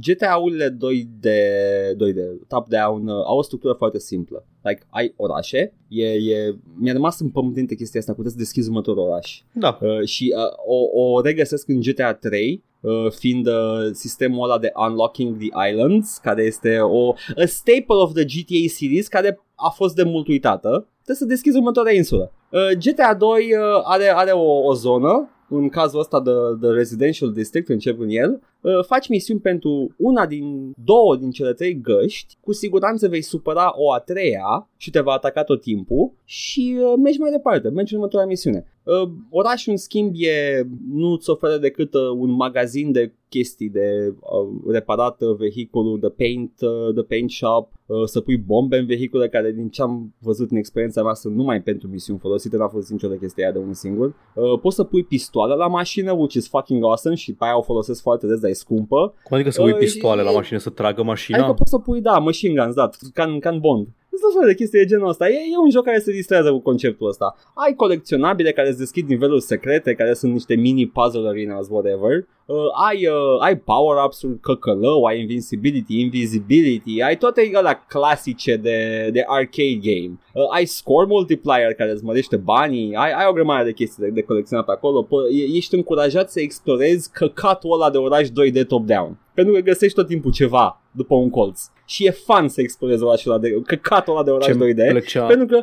GTA-urile 2 de, 2 de top-down uh, au o structură foarte simplă. Like, ai orașe, e, e, mi-a rămas în pământinte chestia asta, puteți să deschizi următorul oraș. Da. Uh, și uh, o, o regăsesc în GTA 3 Uh, fiind uh, sistemul ăla de Unlocking the Islands, care este o a staple of the GTA series care a fost de mult uitată. Trebuie să deschizi următoarea insulă. Uh, GTA 2 uh, are, are o, o zonă, în cazul ăsta de, de Residential District, încep în el, uh, faci misiuni pentru una din două din cele trei găști, cu siguranță vei supăra o a treia și te va ataca tot timpul și uh, mergi mai departe, mergi în următoarea misiune. Uh, orașul în schimb e, nu-ți oferă decât uh, un magazin de chestii de uh, reparat uh, vehiculul, de paint, uh, de paint shop, uh, să pui bombe în vehicule care din ce am văzut în experiența mea sunt numai pentru misiuni folosite, n-a fost niciodată chestia aia de unul singur. Uh, poți să pui pistoale la mașină, which is fucking awesome și pe aia o folosesc foarte des, dar e scumpă. Cum adică să pui Uh, pistoale și- la mașină să tragă mașina? Adică poți să pui, da, machine guns, da, can, can bond. Sunt tot felul de chestii de genul ăsta. E, e un joc care se distrează cu conceptul ăsta. Ai colecționabile care îți deschid niveluri secrete, care sunt niște mini puzzle arenas, whatever. Uh, ai, uh, ai power-ups-uri căcălău, ai invincibility, invisibility, ai toate alea clasice de, de arcade game. Uh, ai score multiplier care îți mărește banii, ai, ai o grămadă de chestii de, de colecționat pe acolo. Po- e- ești încurajat să explorezi căcatul ăla de oraș 2D top-down. Pentru că găsești tot timpul ceva după un colț. Și e fun să explorezi orașul ăla de, căcatul ăla de oraș Ce 2D. plăcea... Pentru că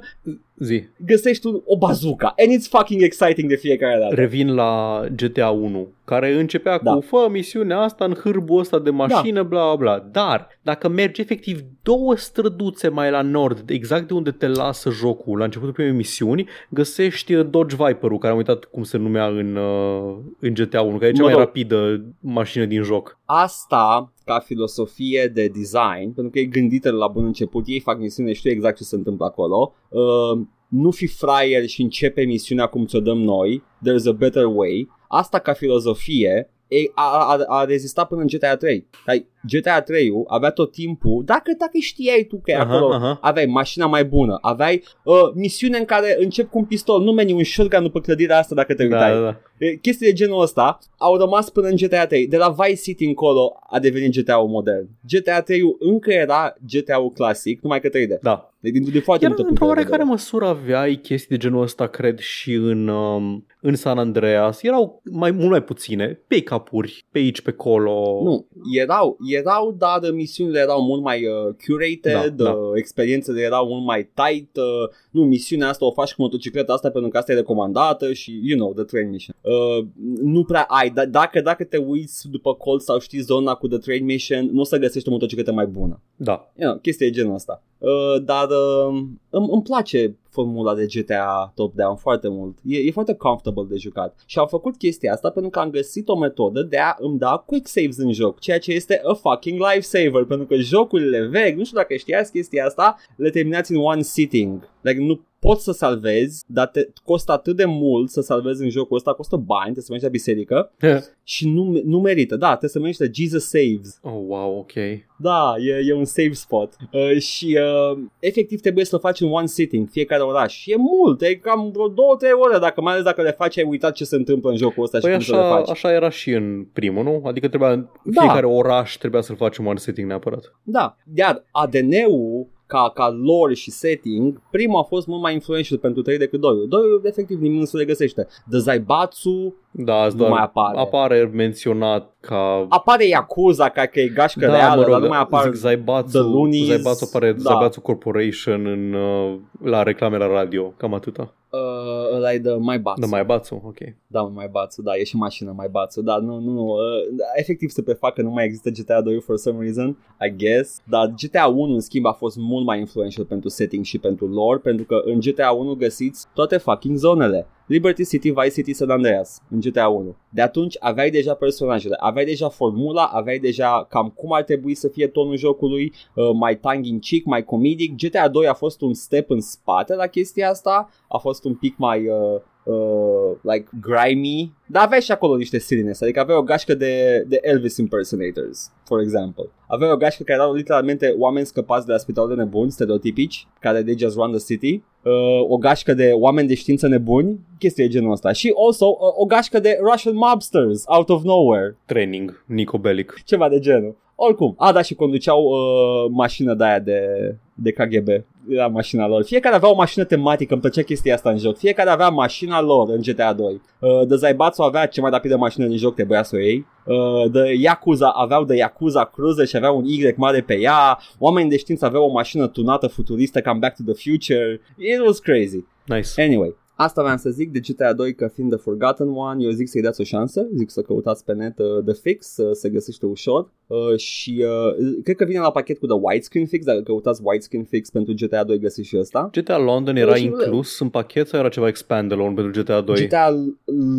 Zi. găsești un, o bazuca and it's fucking exciting de fiecare dată. Revin la GTA 1, care începea Da. cu fă misiunea asta în hârbul ăsta de mașină, bla bla bla. Dar, dacă mergi efectiv două străduțe mai la nord, de- exact de unde te lasă jocul, la începutul primei misiuni, găsești uh, Dodge Viper-ul, care am uitat cum se numea în, uh, în GTA 1, care e cea Mă mai rog. rapidă mașină din joc. Asta ca filosofie de design, pentru că e gândită la bun început, ei fac misiune, știu exact ce se întâmplă acolo. Uh, nu fi fraier și începe misiunea cum ți-o dăm noi, there's a better way. Asta ca filozofie e, a, a, a rezistat până în GTA 3. Ai, GTA 3 avea tot timpul, dacă, dacă știai tu că e Aha, acolo, aha. aveai mașina mai bună, aveai uh, misiune în care încep cu un pistol, nu meni un shotgun după clădirea asta dacă te uitai. Da, da, da. E, Chestii de genul ăsta au rămas până în GTA 3. De la Vice City încolo a devenit GTA-ul modern. GTA 3 încă era GTA-ul clasic, numai că 3D. da. De, din, de foarte Iar multe într-o puncte de oarecare vedere. măsură aveai chestii de genul ăsta, cred, și în, um, în San Andreas. Erau mai mult mai puține, pick-up-uri pe aici, pe acolo. Nu, erau, erau, dar misiunile erau mult mai uh, curated, Da, da. uh, experiențele erau mult mai tight, uh, nu, misiunea asta o faci cu motocicleta asta pentru că asta e recomandată și, you know, the train mission. Uh, nu prea ai, dar dacă, dacă te uiți după colț sau știi zona cu the train mission, nu o să găsești o motocicletă mai bună. Da. You know, chestia e genul ăsta. Uh, dar uh, îmi, îmi place formula de GTA top-down foarte mult. E, e foarte comfortable de jucat. Și am făcut chestia asta pentru că am găsit o metodă de a îmi da quick saves în joc, ceea ce este a fucking lifesaver, pentru că jocurile vechi, nu știu dacă știați chestia asta, le terminați în one sitting. Like, nu poți să salvezi, dar te costă atât de mult să salvezi în jocul ăsta, costă bani, trebuie să mergi la biserică și nu, nu merită. Da, trebuie să mergi la Jesus Saves. Oh, wow, ok. Da, e, e un save spot. Uh, și uh, efectiv trebuie să-l faci în one sitting, fiecare oraș. Și e mult, e cam vreo două, trei ore, dacă mai ales dacă le faci, ai uitat ce se întâmplă în jocul ăsta Păi și cum să le așa, faci. așa era și în primul, nu? Adică trebuia, Da. fiecare oraș trebuia să-l faci în one setting neapărat. Da, iar ADN-ul ca, ca lore și setting, primul a fost mult mai influential pentru 3 decât 2. 2 efectiv nimeni nu se le găsește. The Zaibatsu Da, azi Nu doar mai apare. apare menționat ca... apare Yakuza ca că e gașcă da, reală, mă rog, dar nu mai apare zic Zaibatsu, The Loonies, Zaibatsu apare da. Zaibatsu Corporation în, uh, la reclame la radio, cam atâta. Uh, ăla e de mai Da, Batsu. mai Batsu, ok. Da, mai Batsu, da, e și mașină mai Batsu, da, nu, nu, nu, uh, efectiv se prefac că nu mai există GTA 2 for some reason, I guess, dar GTA 1 în schimb a fost mult mai influential pentru setting și pentru lore, pentru că în GTA 1 găsiți toate fucking zonele. Liberty City, Vice City, San Andreas în GTA 1. De atunci aveai deja personajele, aveai deja formula, aveai deja cam cum ar trebui să fie tonul jocului, uh, mai tongue in cheek, mai comedic. GTA 2 a fost un step în spate la chestia asta, a fost un pic mai uh, uh, like grimy, dar aveai și acolo niște silliness, adică aveai o gașcă de, de Elvis impersonators, for example. Aveai o gașcă care erau literalmente oameni scăpați de la spital de nebuni, stereotipici, care they just run the city, uh, o gașcă de oameni de știință nebuni, chestii de genul ăsta. Și also uh, o gașcă de Russian mobsters out of nowhere, Training, Nico Bellic. ceva de genul. Oricum, a, da, și conduceau uh, mașină de aia de, de KGB. Era mașina lor. Fiecare avea o mașină tematică, îmi plăcea chestia asta în joc. Fiecare avea mașina lor în GTA 2. Uh, de Zaibatsu avea cea mai rapidă mașină din joc, trebuia să o iei. Uh, de Yakuza aveau de Yakuza Cruiser și aveau un Y mare pe ea. Oamenii de știință aveau o mașină tunată futuristă, cam Back to the Future. It was crazy. Nice. Anyway, asta vreau să zic de GTA 2 că fiind The Forgotten One, eu zic să-i dați o șansă, zic să căutați pe net uh, The Fix, uh, se găsește ușor uh, și uh, cred că vine la pachet cu The Widescreen Fix, dacă căutați Widescreen Fix pentru GTA 2 găsiți și ăsta. GTA London era Și- inclus în pachet sau era ceva expandalone pentru GTA 2? GTA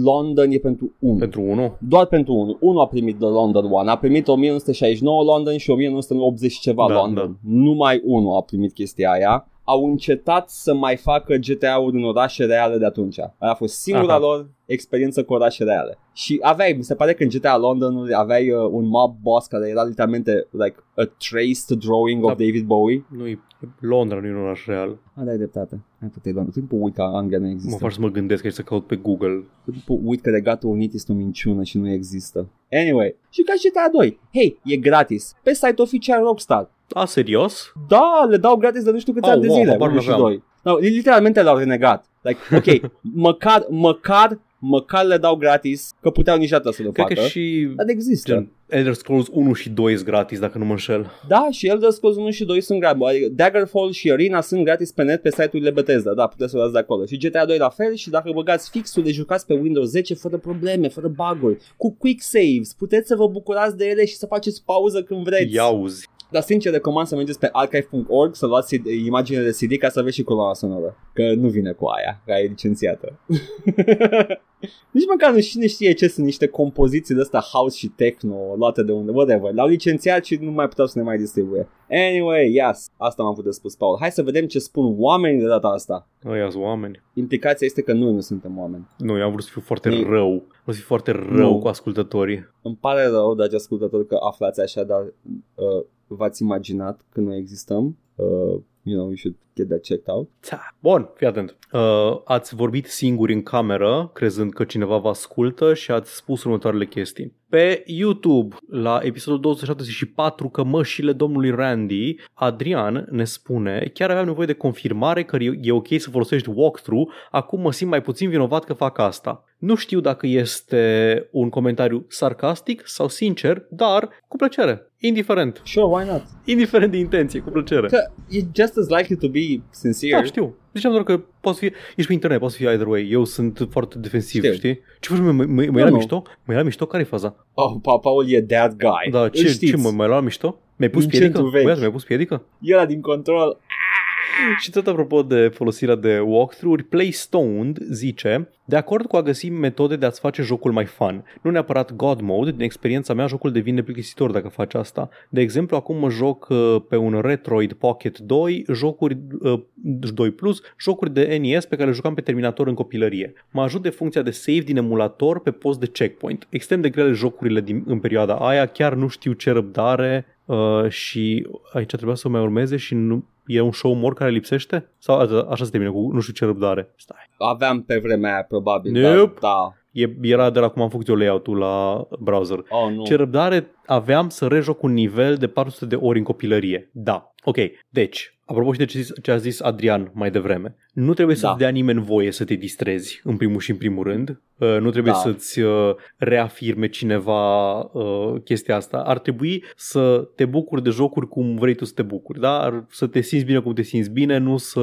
London e pentru 1. Pentru 1? Doar pentru 1. 1 a primit The London One. A primit 1969 London și 1980 și ceva Da, London. Numai 1 a primit chestia aia. Au încetat să mai facă GTA-uri în orașe reale de atunci. Aia a fost singura Aha. lor experiență cu orașe reale. Și aveai, mi se pare că în GTA London aveai uh, un mob boss care era literalmente like a traced drawing of Da. David Bowie. Nu, e Londra nu e un oraș real. Ah, da, dreptate. Hai tot e London. Timpul uit că Anglia nu Mă există. fac să mă gândesc aici să caut pe Google. Timpul uit că Regatul Unit este o minciună și nu există. Anyway, și ca GTA 2. Hei, e gratis. Pe site oficial Rockstar. A, serios? Da, le dau gratis de nu știu câți Oh, ani de wow, zile, habar 1 și n-aveam. 2. No, literalmente l-au renegat. Like, ok, măcar, măcar, măcar le dau gratis, că puteau niciodată să le Cred facă. că și Dar există. gen, Elder Scrolls 1 și 2 sunt gratis, dacă nu mă înșel. Da, și Elder Scrolls 1 și 2 sunt gratis. Adică Daggerfall și Arena sunt gratis pe net pe site-urile Bethesda. Da, puteți să o luați de acolo. Și GTA 2 la fel și dacă băgați fixul, le jucați pe Windows 10 fără probleme, fără bug-uri, cu quick saves. Puteți să vă bucurați de ele și să faceți pauză când vreți. Iauzi. Dar sincer recomand să mergeți pe archive.org să luați CD imagine de CD ca să vezi și coloana sonoră. Că nu vine cu aia, care e licențiată. Nici măcar nu cine știe ce sunt niște compoziții de astea house și techno luate de unde, whatever. L-au licențiat și nu mai puteau să ne mai distribuie. Anyway, yes, asta m-am putut spus, Paul. Hai să vedem ce spun oamenii de data asta. Ăia sunt oameni. Implicația este că noi nu suntem oameni. Nu, eu am vrut să fiu foarte Ei. rău. Vreau să fiu foarte rău Nu. cu ascultătorii. Îmi pare rău, dragi ascultători, că aflați așa, dar uh, v-ați imaginat că noi existăm. Uh, you know, you should get that checked out. Ța. Bun, fii atent. Uh, ați vorbit singuri în cameră, crezând că cineva vă ascultă și ați spus următoarele chestii. Pe YouTube, la episodul 274, cămășile domnului Randy, Adrian ne spune Chiar aveam nevoie de confirmare că e e ok să folosești walkthrough, acum mă simt mai puțin vinovat că fac asta. Nu știu dacă este un comentariu sarcastic sau sincer, dar cu plăcere. Indiferent. Sure, why not? Indiferent de intenție, cu plăcere. Că e just as likely to be sincere. Da, știu. Ziceam doar că poți fi, ești pe internet, poți fi either way. Eu sunt foarte defensiv, Știu. știi? Ce faci, mă, mă, mă, mă Nu, era nu. mișto? Mă era mișto? Care-i faza? Oh, pa, Paul e that guy. Da, Îl ce, știți. ce mă, mai lua mișto? Mi-ai pus Vincentul piedică? vechi. Băiat, mi-ai pus piedică? E ăla din control. și tot apropo de folosirea de walkthrough-uri, PlayStoned zice de acord cu a găsi metode de a-ți face jocul mai fun. Nu neapărat God Mode, din experiența mea jocul devine plictisitor dacă faci asta. De exemplu, acum mă joc uh, pe un Retroid Pocket 2, jocuri uh, 2 Plus, jocuri de NES pe care le jucam pe Terminator în copilărie. Mă ajut de funcția de save din emulator pe post de checkpoint. Extrem de grele jocurile din, în perioada aia, chiar nu știu ce răbdare uh, și aici trebuia să mai urmeze și nu, e un show more care lipsește? Sau așa se termină cu nu știu ce răbdare? Stai. Aveam pe vremea aia, probabil. Nope. Dar, da. E, era de la cum am făcut eu layout-ul la browser. Oh, nu. Ce răbdare aveam să rejoc un nivel de 400 de ori în copilărie. Da. Ok, deci, apropo și de ce, zis, ce a zis Adrian mai devreme, nu trebuie să-ți Da. dea nimeni voie să te distrezi, în primul și în primul rând. Uh, nu trebuie Da. să-ți uh, reafirme cineva uh, chestia asta. Ar trebui să te bucuri de jocuri cum vrei tu să te bucuri, da? Ar- Să te simți bine cum te simți bine, nu să,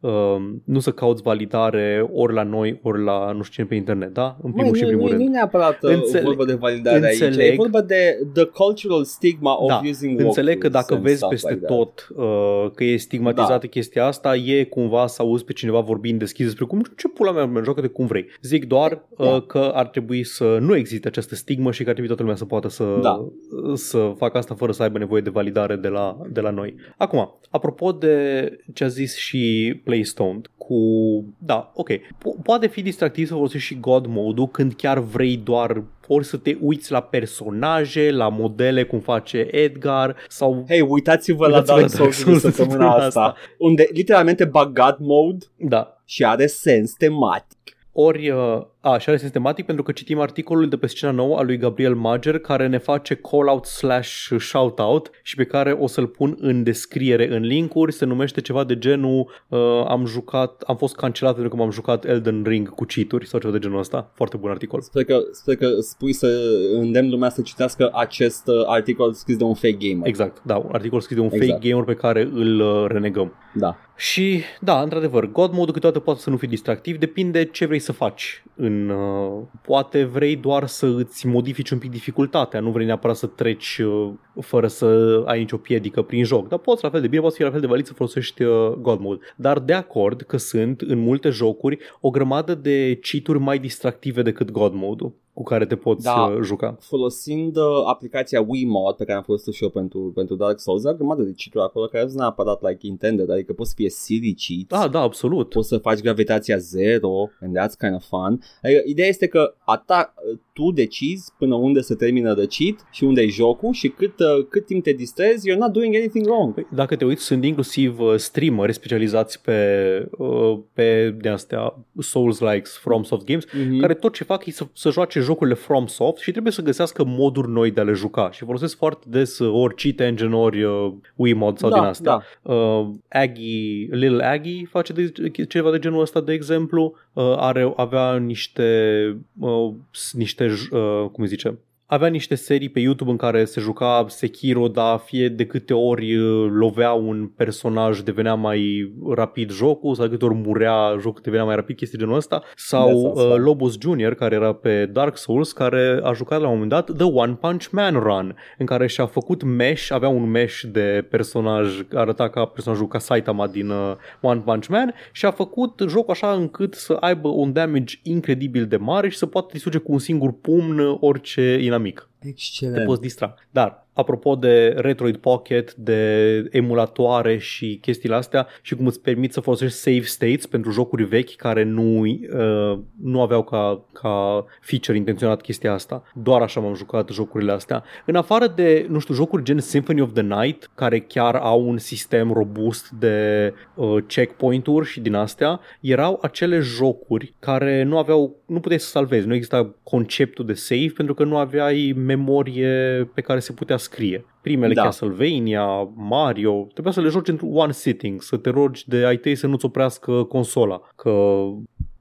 uh, nu să cauți validare ori la noi, ori la nu știu cine pe internet, da? În primul Măi, și în nu, primul nu, rând. nu e neapărat uh, Înțeleg- vorba de validare aici, e înțeleg- vorba de the cultural stigma of Da, using Înțeleg că walkthroughs dacă and vezi stuff peste like that. tot uh, că e stigmatizată Da. chestia asta, e cumva să auzi pe cineva vorbind deschis despre cum ce pula mea, joacă-te cum vrei. Zic doar uh, Da. că ar trebui să nu existe această stigmă și că ar trebui toată lumea să poată să, Da. să facă asta fără să aibă nevoie de validare de la, de la noi. Acum, apropo de ce a zis și Playstoned, cu... Da, ok. Po- poate fi distractiv să folosești și God Mode-ul când chiar vrei doar ori să te uiți la personaje, la modele, cum face Edgar, sau Hei, uitați-vă la Uitați-vă Dark Souls din săptămâna asta, unde literalmente bag God mode Da. și are sens tematic. Ori, uh, a, și are sistematic pentru că citim articolul de pe scena nouă al lui Gabriel Mager care ne face call-out slash shout-out și pe care o să-l pun în descriere în linkuri. Se numește ceva de genul uh, am jucat, am fost cancelat pentru că m-am jucat Elden Ring cu cheat sau ceva de genul ăsta. Foarte bun articol. Sper că, sper că spui să îndemn lumea să citească acest uh, articol scris de un fake gamer. Exact, da, un articol scris de un Exact. fake gamer pe care îl uh, renegăm. Da. Și, da, într-adăvăr, God mode câteodată poate să nu fie distractiv, depinde ce vrei să faci. În, uh, poate vrei doar să îți modifici un pic dificultatea, nu vrei neapărat să treci uh, fără să ai nicio piedică prin joc, dar poți la fel de bine, poți fi la fel de valid să folosești uh, God mode. Dar de acord că sunt în multe jocuri o grămadă de cheat mai distractive decât God mode cu care te poți Da. uh, juca. Folosind uh, aplicația Wiimote pe care am folosit și eu pentru, pentru Dark Souls, are o grămadă de cheat acolo care nu sunt neapărat like intended, adică poți să fie silly cheats. Da, da, absolut. poți să faci gravitația zero and that's kind of fun. Adică, ideea este că ata, tu decizi până unde se termină de cheat și unde e jocul și cât, uh, cât timp te distrezi, you're not doing anything wrong. Păi, Dacă te uiți, sunt inclusiv uh, streameri specializați pe, uh, pe de astea Souls-likes, FromSoft Games, Mm-hmm. care tot ce fac e să, să joace jocurile FromSoft și trebuie să găsească moduri noi de a le juca și folosesc foarte des uh, ori cheat engine, ori uh, Wiimote sau Da, din astea. da. Uh, Aggie, Lil Aggie face de, ceva de genul ăsta, de exemplu. Uh, are, avea niște, uh, s- niște j- uh, cum îi zice, avea niște serii pe YouTube în care se juca Sekiro, dar fie de câte ori uh, lovea un personaj devenea mai rapid jocul, sau de câte ori murea jocul devenea mai rapid, chestii genul ăsta, sau That's awesome. uh, Lobos Jr., care era pe Dark Souls, care a jucat la un moment dat The One Punch Man Run, în care și-a făcut mesh, avea un mesh de personaj, arăta ca personajul ca Saitama din uh, One Punch Man și a făcut jocul așa încât să aibă un damage incredibil de mare și să poată distruge cu un singur pumn orice dinamic inamic. Te Excelent. poți distra. Dar, apropo de Retroid Pocket, de emulatoare și chestiile astea și cum îți permit să folosești save states pentru jocuri vechi care nu, uh, nu aveau ca, ca feature intenționat chestia asta. Doar așa m-am jucat jocurile astea. În afară de, nu știu, jocuri gen Symphony of the Night, care chiar au un sistem robust de uh, checkpoint-uri și din astea, erau acele jocuri care nu aveau, nu puteai să salvezi, nu exista conceptul de save pentru că nu aveai memorie pe care se putea scrie. Primele Da. da. Castlevania, Mario, trebuia să le joci într-un one sitting, să te rogi de ai tăi să nu-ți oprească consola, că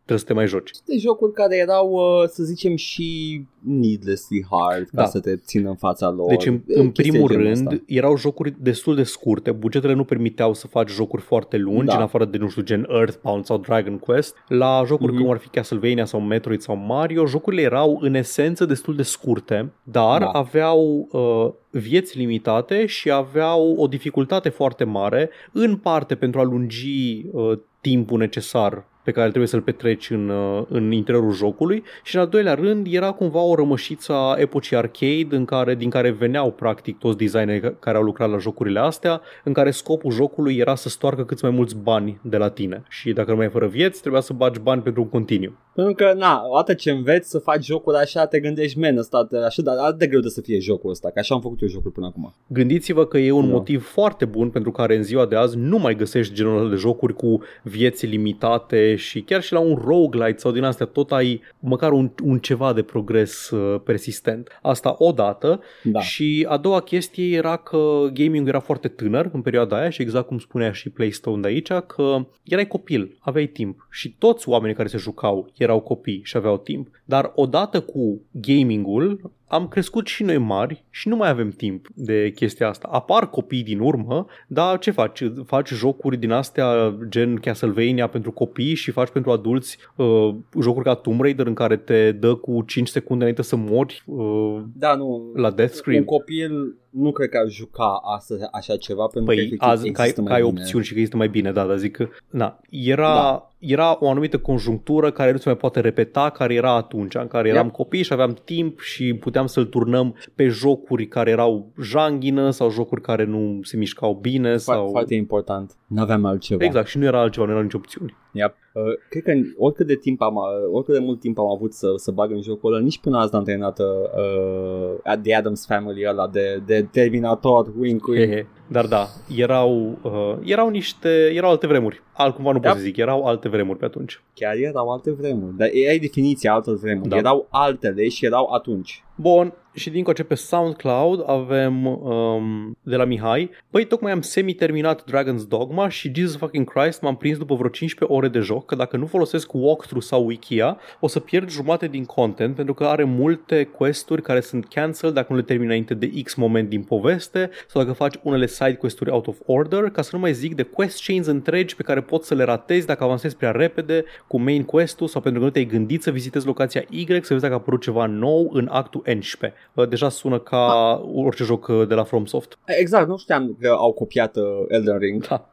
trebuie să te mai joci. De jocuri care erau, uh, să zicem, și needlessly hard ca Da. să te țină în fața lor. Deci, în, E în chestii primul de genul rând, ăsta. erau jocuri destul de scurte, bugetele nu permiteau să faci jocuri foarte lungi, Da. în afară de, nu știu, gen Earthbound sau Dragon Quest. La jocuri Mhm. cum ar fi Castlevania sau Metroid sau Mario, jocurile erau în esență destul de scurte, dar Da. aveau uh, vieți limitate și aveau o dificultate foarte mare, în parte pentru a lungi uh, timpul necesar pe care trebuie să-l petreci în, uh, în interiorul jocului și în al doilea rând era cumva o rămășiță a epocii arcade în care, din care veneau practic toți designerii care au lucrat la jocurile astea, în care scopul jocului era să stoarcă cât mai mulți bani de la tine și dacă rămâneai fără vieți trebuia să bagi bani pentru un continuu. Pentru că, na, odată ce înveți să faci jocuri așa, te gândești, man, ăsta, te- așa, dar atât de greu de să fie jocul ăsta, că așa am făcut eu jocul până acum. Gândiți-vă că e un Da. motiv foarte bun pentru care în ziua de azi nu mai găsești genul ăla de jocuri cu vieți limitate și chiar și la un roguelite sau din astea tot ai măcar un, un ceva de progres uh, persistent. Asta odată Da. și a doua chestie era că gaming era foarte tânăr în perioada aia și exact cum spunea și Playstone de aici, că erai copil, aveai timp și toți oamenii care se jucau erau copii și aveau timp. Dar odată cu gamingul am crescut și noi mari și nu mai avem timp de chestia asta. Apar copii din urmă, dar ce faci? Faci jocuri din astea gen Castlevania pentru copii și faci pentru adulți uh, jocuri ca Tomb Raider în care te dă cu 5 secunde înainte să mori uh, Da, nu, la Death un Scream. copil nu cred că ar juca astăzi așa ceva, pentru că Păi efectiv azi că ai, există că mai ai bine. opțiuni și că există mai bine, da, dar zic că na, era, Da. era o anumită conjunctură care nu se mai poate repeta, care era atunci, în care eram Yep. copii și aveam timp și puteam să-l turnăm pe jocuri care erau janghină sau jocuri care nu se mișcau bine Fo- sau... Foarte important. Nu aveam altceva. Exact, și nu era altceva, nu erau nici opțiuni. Yep. Uh, cred că oricât de timp am, uh, oricât de mult timp am avut să, să bag în jocul ăla, nici până azi n-am terminat uh, The Adams Family ăla de, de Terminator, wink, wink. Hehe. Dar da, erau, uh, erau niște, erau alte vremuri. Altcumva nu pot Yep. să zic, erau alte vremuri pe atunci. Chiar erau alte vremuri, dar e definiția altor vremuri. Da. Da. Erau altele și erau atunci. Bun, și din coace pe SoundCloud avem um, de la Mihai. Păi tocmai am semi-terminat Dragon's Dogma și Jesus fucking Christ m-am prins după vreo 15 ore de joc că dacă nu folosesc walkthrough sau wikia o să pierd jumate din content pentru că are multe questuri care sunt cancel dacă nu le termini înainte de X moment din poveste sau dacă faci unele side questuri out of order ca să nu mai zic de quest chains întregi pe care poți să le ratezi dacă avansezi prea repede cu main quest-ul sau pentru că nu te-ai gândit să vizitezi locația Y să vezi dacă a apărut ceva nou în actul 11. Uh, Deja sună ca orice joc uh, de la FromSoft. Exact, nu știam că au copiat uh, Elden Ring. Da.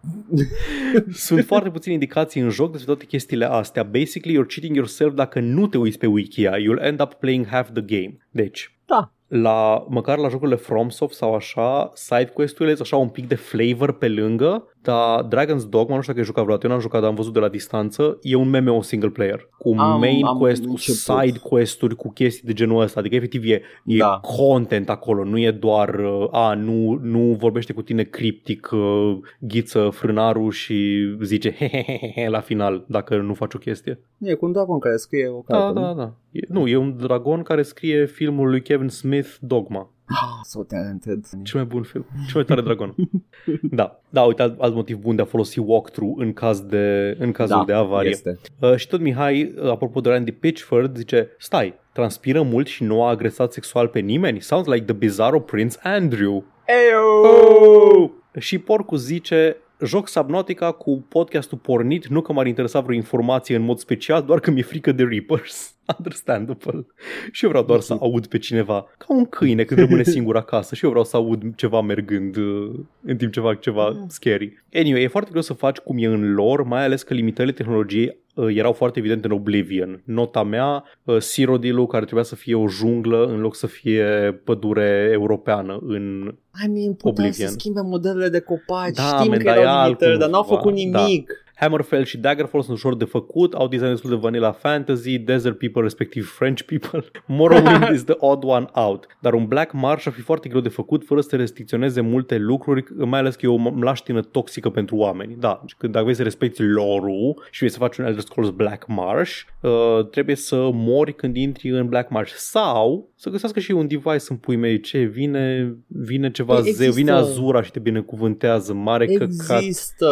Sunt foarte puține indicații în joc despre toate chestiile astea. Basically, you're cheating yourself dacă nu te uiți pe Wikia. You'll end up playing half the game. Deci, Da. la, măcar la jocurile FromSoft sau așa, side quest-urile sunt așa un pic de flavor pe lângă, dar Dragon's Dogma, nu știu dacă ai jucat vreodată, eu n-am jucat, dar am văzut de la distanță, e un MMO single player, cu Am- main am quest, cu început. side quest-uri, cu chestii de genul ăsta, adică efectiv e, e Da. content acolo, nu e doar, uh, a, nu, nu vorbește cu tine criptic, uh, ghiță frânarul și zice hehehehe la final dacă nu faci o chestie. E cu un dragon care scrie o Da, carte. da, nu? da. E, nu, e un dragon care scrie filmul lui Kevin Smith, Dogma. Ah, so talented. Cel mai bun film. Cel mai tare dragon. da. Da, uite, alt, alt motiv bun de a folosi walkthrough în caz de, în cazul da, de avarie. Este. Uh, și tot Mihai, uh, apropo de Randy Pitchford, zice, stai, transpiră mult și nu a agresat sexual pe nimeni? Sounds like the bizarro Prince Andrew. Eyo! Oh! Și Porcu zice, joc Subnautica cu podcastul pornit, nu că m-ar interesa vreo informație în mod special, doar că mi-e frică de Reapers. Understandable. Și eu vreau doar să aud pe cineva, ca un câine când rămâne singur acasă și eu vreau să aud ceva mergând uh, în timp ce fac ceva scary. Anyway, e foarte greu să faci cum e în lor, mai ales că limitările tehnologiei uh, erau foarte evidente în Oblivion. Nota mea, uh, Cyrodiil-ul care trebuia să fie o junglă în loc să fie pădure europeană în I mean, puteau Oblivion. să schimbe modelele de copaci. Da, Știm man, că dar e erau limitări, dar n-au altcumva, făcut nimic. Hammerfell și Daggerfall sunt ușor de făcut, au design destul de vanilla fantasy, desert people, respectiv French people. Morrowind is the odd one out. Dar un Black Marsh ar fi foarte greu de făcut fără să te restricționeze multe lucruri, mai ales că e o mlaștină toxică pentru oameni. Da, deci când dacă vrei să respecti lore-ul și vrei să faci un Elder Scrolls Black Marsh, uh, trebuie să mori când intri în Black Marsh. Sau să găsească și un device în pui mei. Ce, vine, vine ceva Păi zeu, există- vine Azura și te binecuvântează. Mare căcat. Există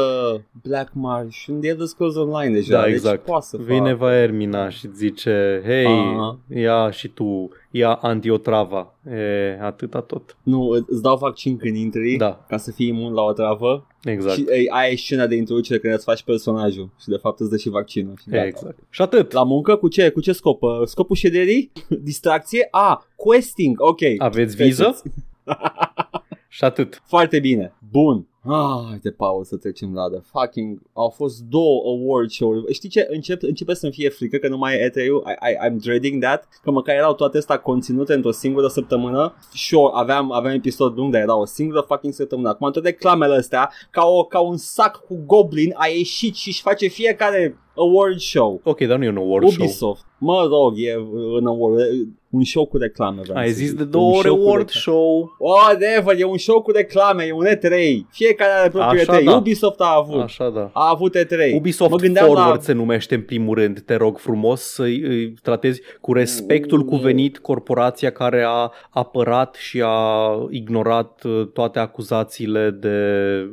Black Marsh în The Elder Scrolls Online deja. Da, deci exact. poate să Vine facă. Vaermina și zice, hei, Aha. ia și tu, ia antiotrava. E, atâta tot. Nu, îți dau vaccin când intri Da, ca să fii imun la o travă exact. și ei, aia e scena de introducere când îți faci personajul și de fapt îți dă și vaccinul. Și gata. Exact. Și atât. La muncă cu ce? Cu ce scop? Uh, Scopul șederii? Distracție? A, questing, ok. Aveți viză? Treceți. Și atât. Foarte bine. Bun. Ah, de pauză să trecem la the fucking... Au fost două award show-uri. Știi ce? Încep, începe să-mi fie frică că nu mai e E3-ul. I, I, I'm dreading that. Că măcar erau toate astea conținute într-o singură săptămână. Sure, aveam, aveam episod lung, dar era o singură fucking săptămână. Acum toate reclamele astea, ca, o, ca un sac cu goblin, a ieșit și își face fiecare award show. Ok, dar nu e un award show. Ubisoft. Mă rog, e un award, un show cu reclame. vreau Ai să zis zic. de Un două ori show cu award reclame. show. Whatever, e un show cu reclame, e un E3. Fiecare are propriul Așa, E3. da. Ubisoft a avut. Așa da. A avut E3. Ubisoft mă gândeam Forward la... se numește în primul rând, te rog frumos să-i îi tratezi cu respectul Mm. cuvenit corporația care a apărat și a ignorat uh, toate acuzațiile de,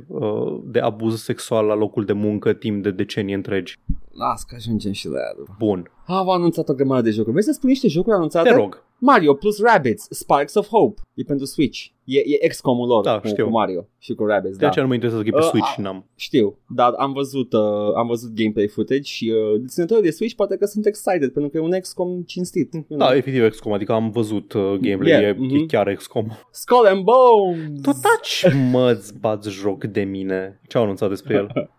uh, de abuz sexual la locul de muncă timp de decenii întregi. Las că ajungem și la ea. Bun, Au anunțat o grămadă de jocuri. Vrei să spui niște jocuri anunțate? te rog. Mario plus Rabbids, Sparks of Hope. E pentru Switch. E, e XCOM-ul lor Da, cu, știu. cu Mario și cu Rabbids. De Da. aceea nu mă interesează că e pe Uh, Switch a- și n-am. Știu, dar am văzut, uh, am văzut gameplay footage și uh, deținătorii de Switch poate că sunt excited pentru că e un XCOM cinstit. you know. Da, efectiv XCOM, adică am văzut uh, gameplay, Yeah, e, mhm. e chiar XCOM. Skull and Bones! Tot taci mă-ți bați joc de mine. Ce au anunțat despre el?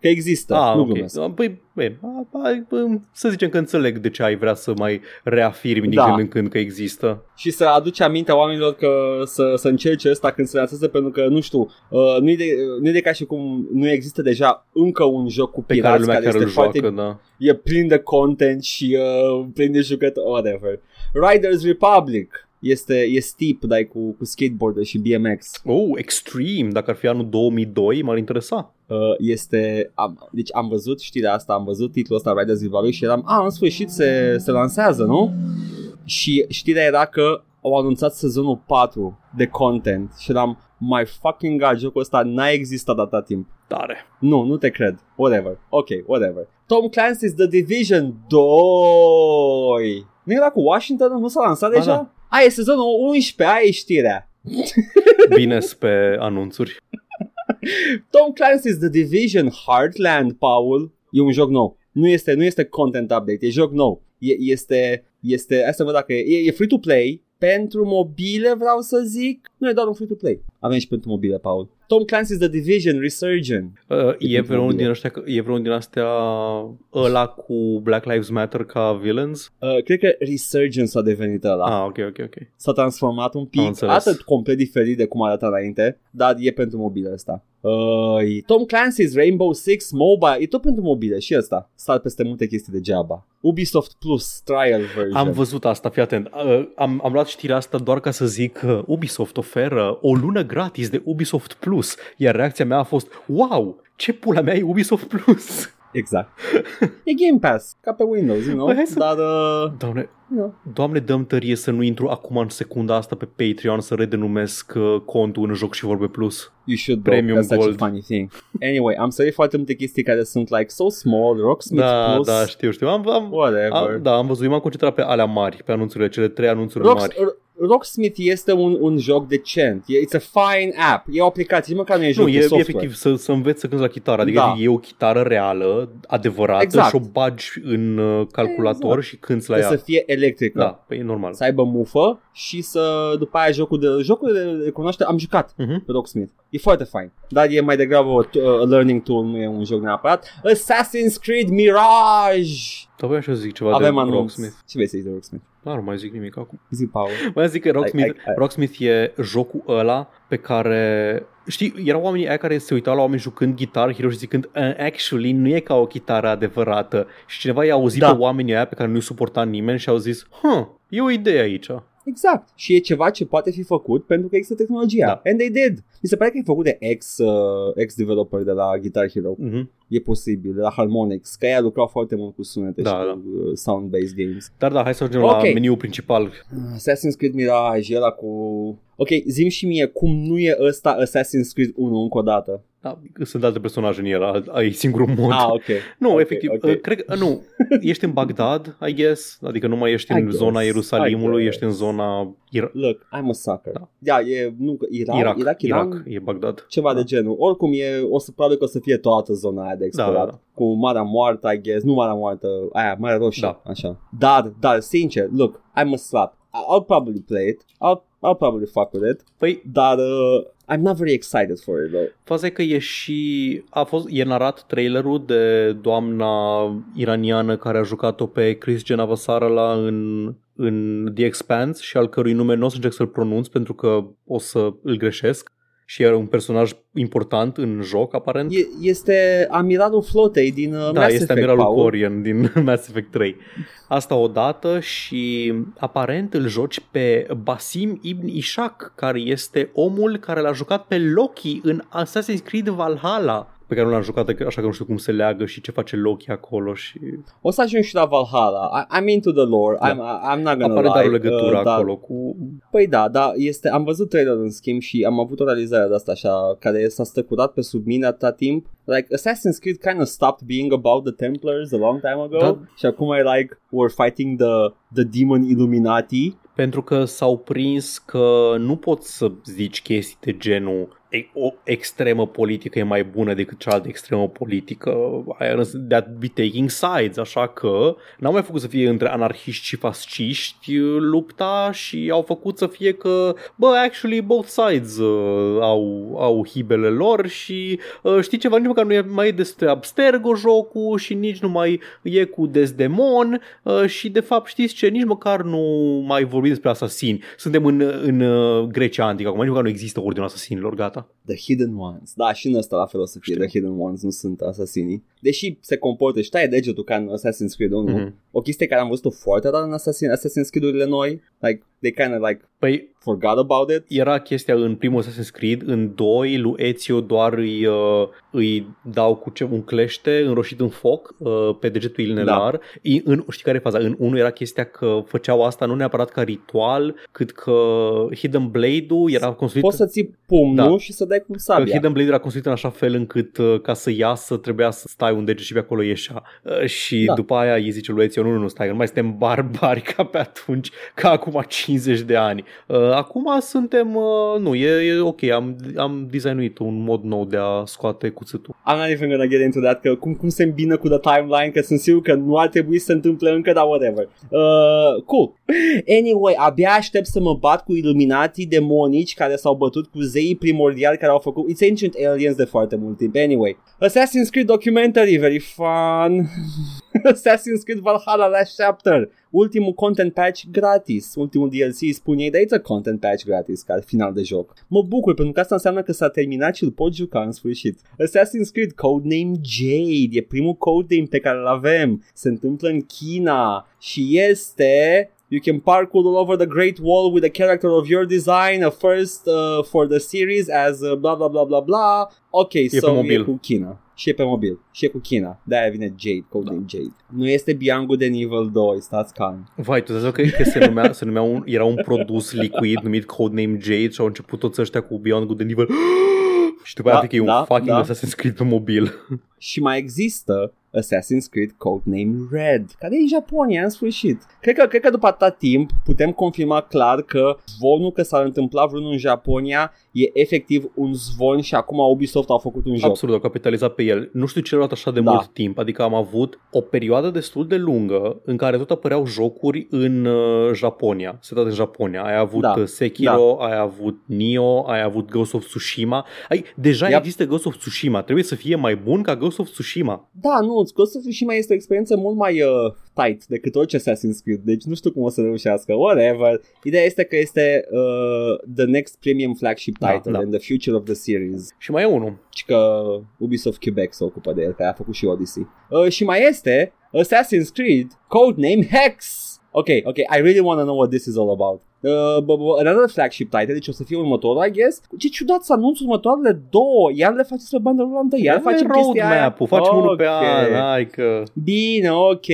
Că există, Ah, nu ok. glumesc. Păi, bine, a- a- bă, să zicem că înțeleg de ce ai vrea să mai reafirmi din Da. când în când că există. și să aduce aminte oamenilor că să, să încerce ăsta când se lansează pentru că, nu știu, uh, nu, e de, nu e de ca și cum nu există deja încă un joc cu Pe pirați care lumea care chiar este îl foarte, joacă, da. e plin de content și uh, plin de jucători, whatever. Riders Republic este, e steep, dai cu, cu skateboard și BMX. Oh, Extreme, dacă ar fi anul 2002, m-ar interesa. Uh, este, am, deci am văzut știrea asta, am văzut titlul ăsta Riders Republic și eram, a, în sfârșit se, se lansează, nu? Și știrea era că au anunțat sezonul 4 de content și eram, my fucking god, jocul ăsta n-a existat atâta timp. Tare. Nu, nu te cred. Whatever. Ok, whatever. Tom Clancy's The Division 2. Nu era cu Washington? Nu s-a lansat Ba deja? da. Aia e sezonul 11, aia e știrea. Bine pe anunțuri. Tom Clancy's The Division Heartland, Paul, e un joc nou. Nu este, nu este content update, e joc nou. E, este, este, hai să văd dacă e, e free to play, pentru mobile vreau să zic, nu e doar un free to play. Avem și pentru mobile, Paul. Tom Clancy's The Division Resurgent. Uh, e pentru vreunul mobile. din ăștia, e vreunul din astea ăla cu Black Lives Matter ca villains? Uh, cred că Resurgence a devenit ăla. Ah, ok, ok, ok. S-a transformat un Am pic, înțeles. atât complet diferit de cum arăta înainte, dar e pentru mobile ăsta. Uh, Tom Clancy's Rainbow Six Mobile, e tot pentru mobile și ăsta. Star peste multe chestii degeaba. Ubisoft Plus Trial version. Am văzut asta, fii atent. Uh, am, am luat știrea asta doar ca să zic că Ubisoft oferă o lună gratis de Ubisoft Plus, iar reacția mea a fost, wow, ce pula mea e Ubisoft Plus? Exact. e Game Pass, ca pe Windows, you know? Păi hai să- Dar, uh, Doamne, you know. Doamne, dăm tărie să nu intru acum în secunda asta pe Patreon să redenumesc uh, contul în joc și vorbe plus. You should Premium Premium That's such Gold. a funny thing. Anyway, am sărit foarte multe chestii care sunt like so small, Rocksmith Da, Plus, da, știu, știu. Am, am, whatever. am, da, am văzut. Eu m-am concentrat pe alea mari, pe anunțurile, cele trei anunțuri Rocks, mari. R- Rocksmith este un, un joc decent. E, it's a fine app. E o aplicație, nici măcar nu e joc Nu, de e, e software. efectiv să, să înveți să cânti la chitară. Adică Da. e o chitară reală, adevărată Exact. și o bagi în uh, calculator Exact. și cânti la Trebuie ea. să fie electrică. Da, păi e normal. Să aibă mufă și să după aia jocul de jocul de recunoaște am jucat Mhm. pe Rocksmith. E foarte fain. Dar e mai degrabă o t- a learning tool, nu e un joc neapărat. Assassin's Creed Mirage. Tocmai așa zic ceva Avem de anunț. Rocksmith. Ce vrei să zici de Rocksmith? Da, nu mai zic nimic acum. Zi, Paul. Mai zic că Rocksmith, Ai- ai- ai. Rocksmith e jocul ăla pe care... Știi, erau oamenii aia care se uitau la oameni jucând Guitar Hero și zicând "Uh, Actually, nu e ca o chitară adevărată. Și cineva i-a auzit Da. pe oamenii aia pe care nu-i suporta nimeni și au zis Huh, e o idee aici. Exact. Și e ceva ce poate fi făcut pentru că există tehnologia. Da. And they did. Mi se pare că e făcut de ex, uh, ex-developer de la Guitar Hero. Mhm. E posibil, de la Harmonix, că ei lucrau foarte mult cu sunete Da, și da. cu uh, sound-based games. Dar da, hai să ajungem Ok. la meniul principal. Assassin's Creed Mirage, ăla cu... Ok, zim și mie cum nu e ăsta Assassin's Creed 1 încă o dată. Da, sunt alte personaje în el, al- ai singurul mod. Ah, ok. nu, ok, efectiv, ok. uh, cred că, uh, nu, ești în Bagdad, I guess, adică nu mai ești I în guess, zona I Ierusalimului, guess. ești în zona Ira- Look, I'm a sucker. Da. Da, e, nu, Irak, Irak, Irak, Iran, Irak, e Bagdad. ceva Da. de genul. Oricum e, o să probabil că o să fie toată zona aia de explorat. Da, da, da. Cu Marea Moartă, I guess. Nu Marea Moartă, aia, Marea Roșie, Da. așa. Dar, dar, sincer, look, I'm a slap. I'll probably play it. I'll, I'll probably fuck with it. Păi, Dar uh, I'm not very excited for it, though. faza e că e și, a fost, e narat trailerul de doamna iraniană care a jucat-o pe Chris Genavasara la în, în The Expanse și al cărui nume nu o să încerc să-l pronunț pentru că o să îl greșesc și era un personaj important în joc, aparent. E, este amiralul flotei din uh, Da, Mass este Effect, amiralul Paul. Corian din Mass Effect 3. Asta odată și aparent îl joci pe Basim Ibn Ishak, care este omul care l-a jucat pe Loki în Assassin's Creed Valhalla pe care nu l-am jucat, așa că nu știu cum se leagă și ce face Loki acolo și O să ajung și la Valhalla. I, I'm into the lore. Da. I'm, I'm not gonna aparent lie. are o legătură uh, dar- acolo cu... Păi da, da, este, am văzut trailerul în schimb și am avut o realizare de asta așa, care s-a stăcurat pe sub mine atâta timp. Like, Assassin's Creed kind of stopped being about the Templars a long time ago Da. și acum e like, we're fighting the, the demon Illuminati. Pentru că s-au prins că nu poți să zici chestii de genul "E- o extremă politică e mai bună decât cealaltă extremă politică aia înseamnă that be taking sides, așa că n-au mai făcut să fie între anarhiști și fasciști uh, lupta și au făcut să fie că, bă, actually both sides uh, au, au hibele lor și uh, știi ceva, nici măcar nu e mai e despre abstergo jocul și nici nu mai e cu Desdemon uh, și de fapt știți ce, nici măcar nu mai vorbim despre asasini. Suntem în, în uh, Grecia antică, acum nici măcar nu există ordinul asasinilor, gata. The Hidden Ones. Da, și în ăsta la fel o să fie Știu. The Hidden Ones, nu sunt asasinii. Deși se comportă și taie degetul ca în Assassin's Creed 1. Mhm. O chestie care am văzut-o foarte rar în Assassin, Assassin's Creed-urile noi. Like, they kind of like Păi forgot about it. era chestia în primul Assassin's Creed, în doi lui Ezio doar îi, uh, îi dau cu ce, un clește înroșit în foc uh, pe degetul inelar. Da. În, știi care e faza? În unul era chestia că făceau asta nu neapărat ca ritual, cât că Hidden Blade-ul era construit... Poți să ții pumnul Da. și să dai cu Că sabia. Hidden Blade era construit în așa fel încât uh, ca să iasă trebuia să stai un deget și pe acolo ieșea. Uh, și Da. după aia îi zice lui Ezio, nu, nu, nu, stai, că nu mai suntem barbari ca pe atunci, ca acum 50 de ani. Uh, acum suntem, uh, nu, e, e ok, am, am designuit un mod nou de a scoate cuțitul. I'm not even gonna get into that, că cum, cum se îmbină cu the timeline, că sunt sigur că nu ar trebui să se întâmple încă, dar whatever. Uh, cool. Anyway, abia aștept să mă bat cu iluminatii demonici care s-au bătut cu zeii primordiali care au făcut It's Ancient Aliens de foarte mult timp. Anyway, Assassin's Creed documentary, very fun. Assassin's Creed Valhalla Last Chapter. Ultimul content patch gratis. Ultimul DLC spun ei, dar it's a content patch gratis ca final de joc. Mă bucur pentru că asta înseamnă că s-a terminat și îl pot juca în sfârșit. Assassin's Creed Codename Jade e primul codename pe care îl avem. Se întâmplă în China și este You can parkour all over the Great Wall with a character of your design, a first uh, for the series as uh, bla bla bla bla bla. Ok, pe so e mobil. cu China. Și e pe mobil. Și e cu China. De-aia vine Jade, codename Da. Jade. Nu este Biangu de nivel 2, stați calm. Vai, tu zici că, că se numea, se numea un, era un produs liquid numit Codename Jade și au început toți ăștia cu Beyond Good and Evil și după aia Da, da, că e un da, fucking da. Assassin's Creed pe mobil. Și mai există Assassin's Creed Codename Red, care e în Japonia în sfârșit. Cred că, cred că după atâta timp putem confirma clar că zvonul că s-ar întâmpla vreunul în Japonia e efectiv un zvon și acum Ubisoft a făcut un joc. Absolut, au capitalizat pe el. Nu știu ce a luat așa de Da. mult timp, adică am avut o perioadă destul de lungă în care tot apăreau jocuri în uh, Japonia, setate în Japonia. Ai avut Da. da. Sekiro, da. ai avut Nioh, ai avut Ghost of Tsushima. Ai, deja Yep. există Ghost of Tsushima, trebuie să fie mai bun ca Ghost of Tsushima. Da, nu, Ghost of Tsushima este o experiență mult mai uh, tight decât orice Assassin's Creed, deci nu știu cum o să reușească, whatever. Ideea este că este uh, the next premium flagship Da, title da. and the future of the series. Și mai e unul. Și că Ubisoft Quebec se ocupă de el, care a făcut și Odyssey. Uh, și mai este Assassin's Creed Codename Hex. Ok, ok, I really want to know what this is all about. Uh, b- b- another flagship title, deci o să fie următorul, I guess. Ce ciudat să anunț următoarele două, iar le faceți pe bandă rulantă, iar facem chestia aia. roadmap-ul, facem unul pe Ok. an, hai că... Bine, ok.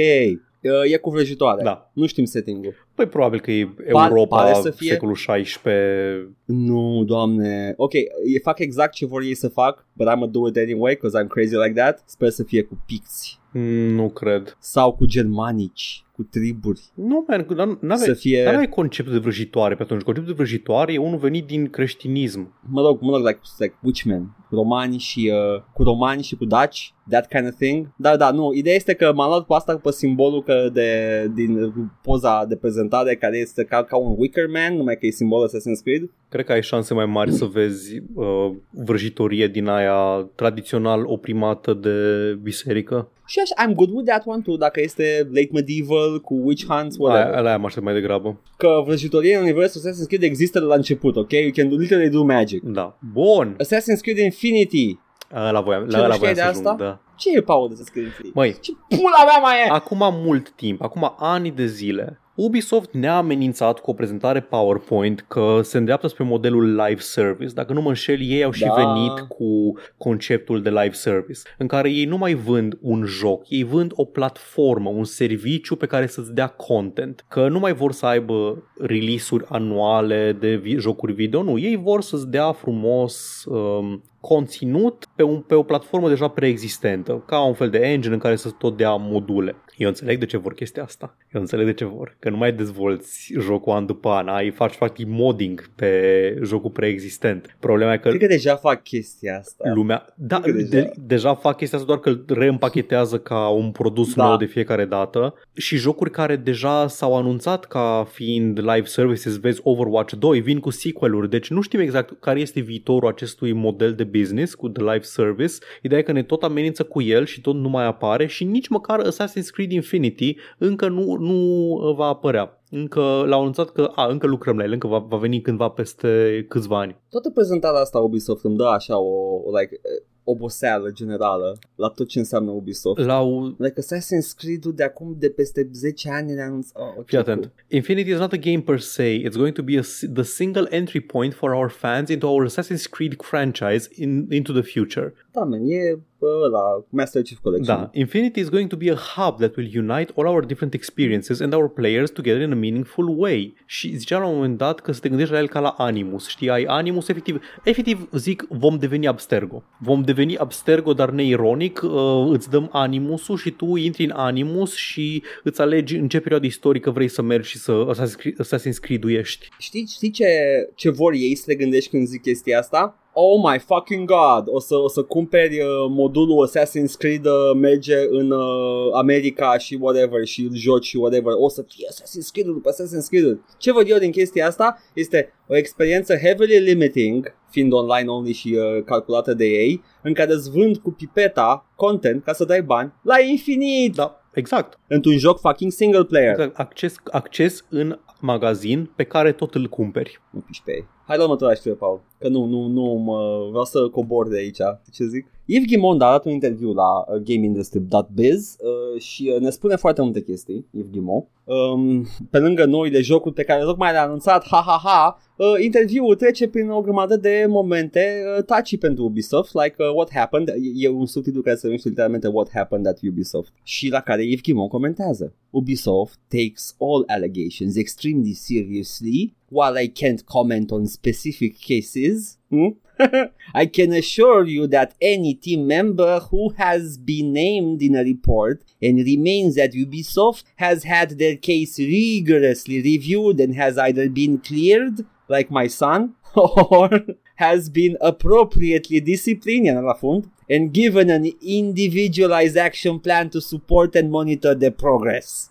Uh, e cu vrăjitoare. Da. Nu știm setting-ul. Păi probabil că e Pa- Europa, pare să fie- secolul 16. Nu, doamne. Ok, e fac exact ce vor ei să fac, but I'm gonna do it anyway, because I'm crazy like that. Sper să fie cu picți. Mm, Nu cred. Sau cu germanici, cu triburi. Nu, man, că n- n-avea, Să fie... Dar nu ai conceptul de vrăjitoare pe atunci. Conceptul de vrăjitoare e unul venit din creștinism. mă rog, mă rog, like, like Witchmen, cu romani și uh, cu romani și cu daci, that kind of thing. Da, da, nu, ideea este că m-am luat cu asta pe simbolul că de, din poza de prezentare care este ca, ca un Wicker Man, numai că e simbolul Assassin's Creed. Cred că ai șanse mai mari să vezi uh, vrăjitorie din aia tradițional oprimată de biserică. Și așa, I'm good with that one too, dacă este late medieval, cu witch hunts, whatever. Aia, aia am aștept mai degrabă. Că vrăjitorie în universul Assassin's Creed există de la început, ok? You can do, literally do magic. Da. Bun. Assassin's Creed Infinity. La voiam, Ce la, nu la știai voiam de să asta? ajung, da. Ce e Paul de Assassin's Creed Infinity? Măi, Ce pula mea mai e? acum mult timp, acum ani de zile, Ubisoft ne-a amenințat cu o prezentare PowerPoint că se îndreaptă spre modelul live service. Dacă nu mă înșel, ei au și Da. venit cu conceptul de live service, în care ei nu mai vând un joc, ei vând o platformă, un serviciu pe care să-ți dea content. Că nu mai vor să aibă release-uri anuale de vi- jocuri video, nu. Ei vor să-ți dea frumos um, conținut pe, un, pe o platformă deja preexistentă, ca un fel de engine în care să tot dea module. Eu înțeleg de ce vor chestia asta. Eu înțeleg de ce vor. Că nu mai dezvolți jocul an după an, ai faci practic modding pe jocul preexistent. Problema e că Cred că deja fac chestia asta. lumea... Da, Cred că deja. deja. De, deja fac chestia asta doar că îl reîmpachetează ca un produs Da. nou de fiecare dată și jocuri care deja s-au anunțat ca fiind live services, vezi Overwatch 2, vin cu sequel-uri, deci nu știm exact care este viitorul acestui model de business cu The Live Service. Ideea e că ne tot amenință cu el și tot nu mai apare și nici măcar Assassin's Creed Infinity încă nu, nu va apărea. Încă l-au anunțat că a, încă lucrăm la el, încă va, va veni cândva peste câțiva ani. Toată prezentarea asta Ubisoft îmi dă așa o, o like, eh, oboseală generală la tot ce înseamnă Ubisoft. L-au Like Assassin's Creed-ul de acum de peste 10 ani ne anunț... Oh, okay, Fii atent. Infinity is not a game per se. It's going to be a, s- the single entry point for our fans into our Assassin's Creed franchise in, into the future. Da, man, e bă, ăla, Master Chief Collection. Da. Infinity is going to be a hub that will unite all our different experiences and our players together in a meaningful way. Și zicea la un moment dat că să te gândești la el ca la Animus. Știi, ai Animus, efectiv, efectiv zic, vom deveni Abstergo. Vom deveni Abstergo, dar neironic, uh, îți dăm Animusul și tu intri în Animus și îți alegi în ce perioadă istorică vrei să mergi și să Assassin's Creed- Assassin's Creed-uiești. Știi, știi ce, ce vor ei să le gândești când zic chestia asta? Oh my fucking god, o să, o să cumperi uh, modulul Assassin's Creed, uh, merge în uh, America și whatever și îl joci și whatever, o să fie Assassin's Creed după Assassin's Creed. Ce văd eu din chestia asta este o experiență heavily limiting, fiind online only și uh, calculată de ei, în care îți vând cu pipeta content ca să dai bani la infinit. Da, exact. într-un joc fucking single player. exact. Acces, acces în magazin pe care tot îl cumperi. Nu piși pe ei. Hai la următoarea știre, Paul. Că nu, nu, nu, mă, vreau să cobor de aici. Ce zic? Yves Gimond a dat un interviu la uh, GameIndustry.biz uh, și uh, ne spune foarte multe chestii, Yves Gimond. Um, pe lângă noile jocuri pe care tocmai le-a anunțat, ha ha ha, uh, interviul trece prin o grămadă de momente uh, taci pentru Ubisoft, like uh, What Happened, e, e un subtitlu care se numește literalmente What Happened at Ubisoft. Și la care Yves Gimond comentează. Ubisoft takes all allegations extremely seriously while I can't comment on specific cases, hmm? I can assure you that any team member who has been named in a report and remains at Ubisoft has had their case rigorously reviewed and has either been cleared, like my son, or has been appropriately disciplined, yan la fund, and given an individualized action plan to support and monitor their progress.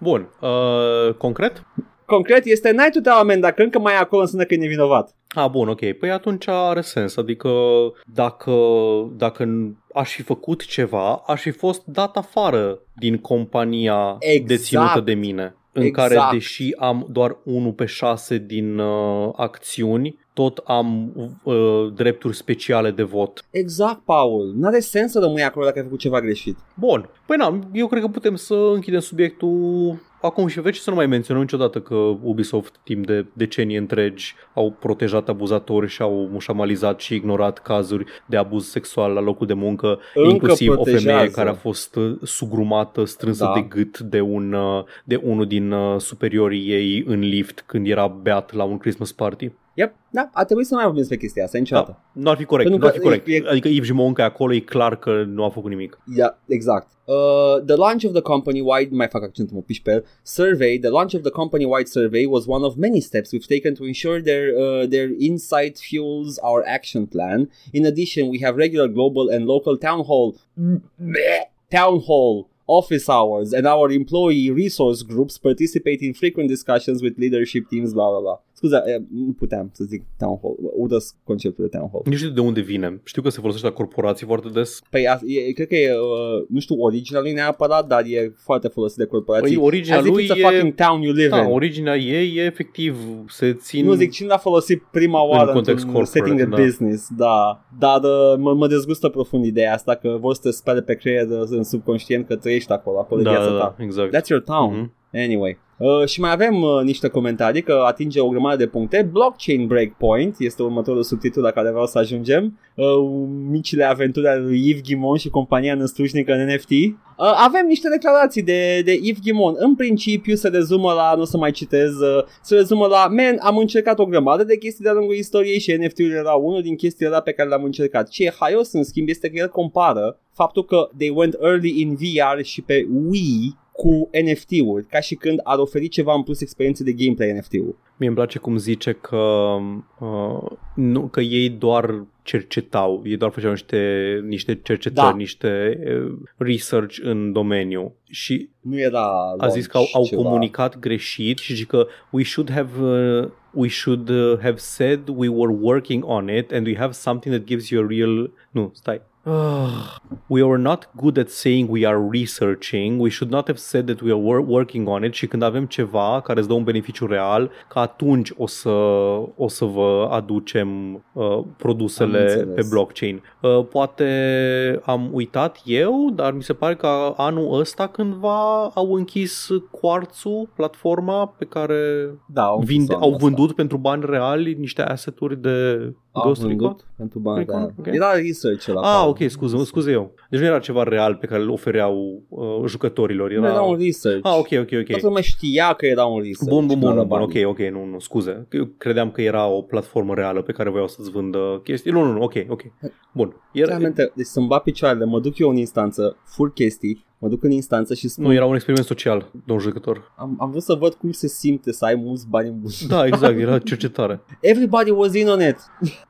Bun, uh, concret? Concret, este n-ai tu te amend dacă încă mai e acolo înseamnă că e nevinovat. A, bun, ok. Păi atunci are sens. Adică dacă, dacă aș fi făcut ceva, aș fi fost dat afară din compania Exact. deținută de mine. În Exact. care, deși am doar 1 pe 6 din uh, acțiuni, tot am uh, drepturi speciale de vot. Exact, Paul. N-are sens să rămâi acolo dacă ai făcut ceva greșit. Bun. Păi na, eu cred că putem să închidem subiectul acum și veci să nu mai menționăm niciodată că Ubisoft timp de decenii întregi au protejat abuzatori și au mușamalizat și ignorat cazuri de abuz sexual la locul de muncă, Încă inclusiv protejează. o femeie care a fost uh, sugrumată, strânsă Da. de gât de, un, uh, de unul din uh, superiorii ei în lift când era beat la un Christmas party. Yep, da, a trebuit să nu mai vorbim despre chestia asta niciodată. Da, nu ar fi corect, Pentru nu ar fi că corect. e- e- Adică Yves Gimon că e acolo, e clar că nu a făcut nimic. Yeah, exact. Uh, the launch of the company-wide, nu mai fac accentul, mă piși pe el, survey, the launch of the company-wide survey was one of many steps we've taken to ensure their, uh, their insight fuels our action plan. In addition, we have regular global and local town hall, town hall office hours and our employee resource groups participate in frequent discussions with leadership teams, blah, blah, blah. Scuza, eh, nu puteam să zic town hall, urăsc conceptul de town hall. Nu știu de unde vine. Știu că se folosește la corporații foarte des. Păi, a, e, cred că e, uh, nu știu originea lui neapărat, dar e foarte folosit de corporații. Păi, originea As if lui it's a e- fucking town you live Da, in. originea ei e efectiv se țin... Nu zic cine l-a folosit prima oară în context într-un setting de corporate, da. business, da. Dar uh, mă, mă dezgustă profund ideea asta că vor să te spere pe creier uh, în subconștient că trăiești acolo, acolo e da, viața da, ta. da, exact. That's your town. Mhm. Anyway. Uh, și mai avem uh, niște comentarii că atinge o grămadă de puncte. Blockchain Breakpoint este următorul subtitlu la care vreau să ajungem. Uh, micile aventuri ale lui Yves Gimon și compania năstrușnică în NFT. Uh, avem niște declarații de, de Yves Gimon. În principiu se rezumă la, nu o să mai citez, uh, se rezumă la, man, am încercat o grămadă de chestii de-a lungul istoriei și NFT-ul era unul din chestiile alea pe care le-am încercat. Ce e haios, în schimb, este că el compară faptul că they went early in VR și pe Wii cu NFT-uri, ca și când ar oferi ceva în plus experiențe de gameplay NFT-ul. Mie îmi place cum zice că, uh, nu, că ei doar cercetau, ei doar făceau niște, niște cercetări, Da. niște uh, research în domeniu și Nu era a zis că au, au ceva. comunicat greșit și zice că we should have uh, we should uh, have said we were working on it and we have something that gives you a real nu stai Ah, we are not good at saying we are researching. We should not have said that we are wor- working on it și când avem ceva care îți dă un beneficiu real, că atunci o să, o să vă aducem uh, Am produsele înțeles. pe blockchain. Uh, poate am uitat eu, dar mi se pare că anul ăsta cândva au închis Quartz-ul, platforma pe care da, au, vinde, închis au anul vândut pentru bani reali niște asset-uri de ăsta. Ghost Au Recon. vândut pentru bani. Recon, Da. ok. Era research la Ah, ok, scuze, scuze eu. Deci nu era ceva real pe care îl ofereau uh, jucătorilor. Era... Era... era un research. Ah, ok, ok, ok. Toată lumea știa că era un research. Bun, bun, nu bun, era bun, ok, bani. ok, nu, nu, scuze. Eu credeam că era o platformă reală pe care voiau să-ți vândă chestii. Nu, nu, nu, ok, ok. Bun. Era, Realmente, deci să-mi bat picioarele, mă duc eu în instanță, fur chestii, mă duc în instanță și spun, nu, era un experiment social, domn jucător. am, am vrut să văd cum se simte să ai mulți bani în buzunar. Da, exact, era cercetare. Everybody was in on it.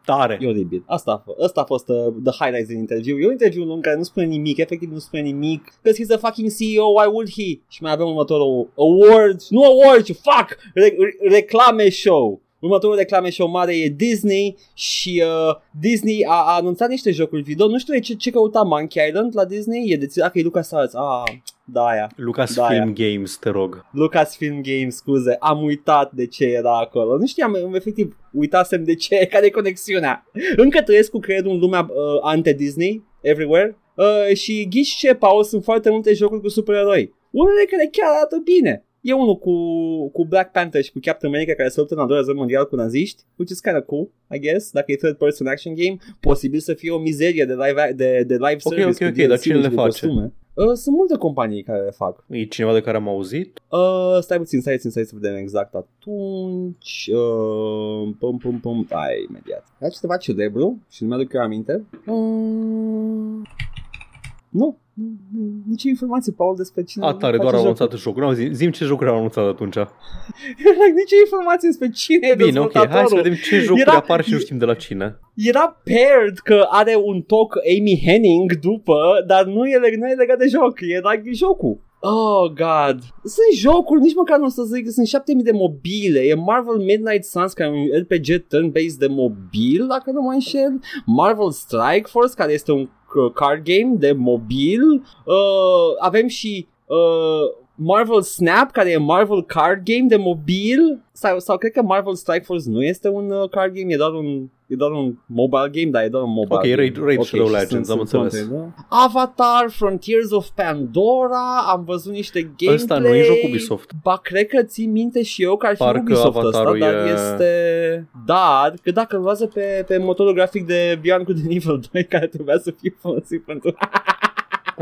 Tare. E oribil. Asta a fost, asta a fost uh, the highlights din interviu. E un interviu lung care nu spune nimic, efectiv nu spune nimic. Că he's a fucking CEO, why would he? Și mai avem următorul award, nu award, fuck, re- re- reclame show. Următorul reclame show mare e Disney și uh, Disney a, a anunțat niște jocuri video. Nu știu ce, ce căuta Monkey Island la Disney. E de dacă e LucasArts. Ah, da, aia. Lucas Da, Film Games, te rog. Lucasfilm Games, scuze, am uitat de ce era acolo. Nu știam, efectiv, uitasem de ce, care e conexiunea. Încă trăiesc cu creierul în lumea uh, ante-Disney, everywhere, uh, și ghiși ce, Paul, sunt foarte multe jocuri cu supereroi. Unele care chiar arată bine. E unul cu, cu Black Panther și cu Captain America care se luptă în al doilea război mondial cu naziști, which is kind of cool, I guess, dacă e third person action game, posibil să fie o mizerie de live, de, de live Ok, service ok, cu ok, dar DLC-uri cine le și cu face? costume. Uh, sunt multe companii care le fac. E cineva de care am auzit? Uh, stai puțin, stai puțin, stai să vedem exact atunci. Uh, pum, pum, pum, ai, imediat. Era ceva celebru și nu mi-aduc eu aminte. Uh, nu, nici informație, Paul, despre cine A, tare, face doar au jocul. anunțat jocul. Nu, zi, zim ce jocuri au anunțat atunci. nici informație despre cine e Bine, ok, hai să dezvoltatorul. vedem ce jocuri Era- apar și nu știm de la cine. Era paired că are un talk Amy Henning după, dar nu e, nu e legat de joc, e like jocul. Oh, God. Sunt jocuri, nici măcar nu o să zic, sunt 7000 de mobile. E Marvel Midnight Suns, care e un RPG turn-based de mobil, dacă nu mă înșel. Marvel Strike Force, care este un uh, card game de mobil. Uh, avem și uh, Marvel Snap, care e Marvel Card Game de mobil, sau, sau cred că Marvel Strike Force nu este un uh, card game, e doar un E doar un mobile game, dar e doar un mobile Ok, game. Raid, Raid Ok, Shadow și Legends, am sunt- sunt înțeles. content, da? Avatar, Frontiers of Pandora, am văzut niște gameplay. Ăsta nu e joc Ubisoft. Ba, cred că țin minte și eu că ar fi Parcă Ubisoft ăsta, Avatarul dar e- este... Dar, că dacă îl luează pe, pe motorul grafic de Beyond Good and Evil 2, care trebuia să fie folosit pentru...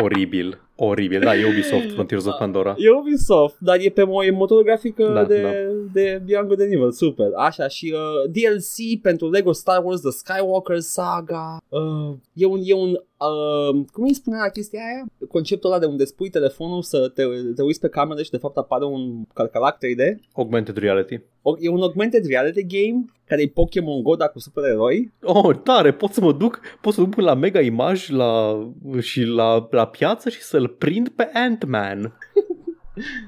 Oribil. Oribil. Da, e Ubisoft, Frontiers of Pandora. E Ubisoft, dar e pe mo- e motorul grafic uh, Da, de, da. de Beyond Good and Evil, super. Așa, și uh, DLC pentru Lego Star Wars The Skywalker Saga. Uh, e un, e un uh, cum îi spunea la chestia aia? Conceptul ăla de unde spui telefonul să te, te uiți pe cameră și de fapt apare un calculac 3D. Augmented Reality. O, e un augmented reality game care e Pokémon Go, dar cu supereroi. Oh, tare, pot să mă duc, pot să duc până la Mega Image la, și la, la piață și să-l prind pe Ant-Man.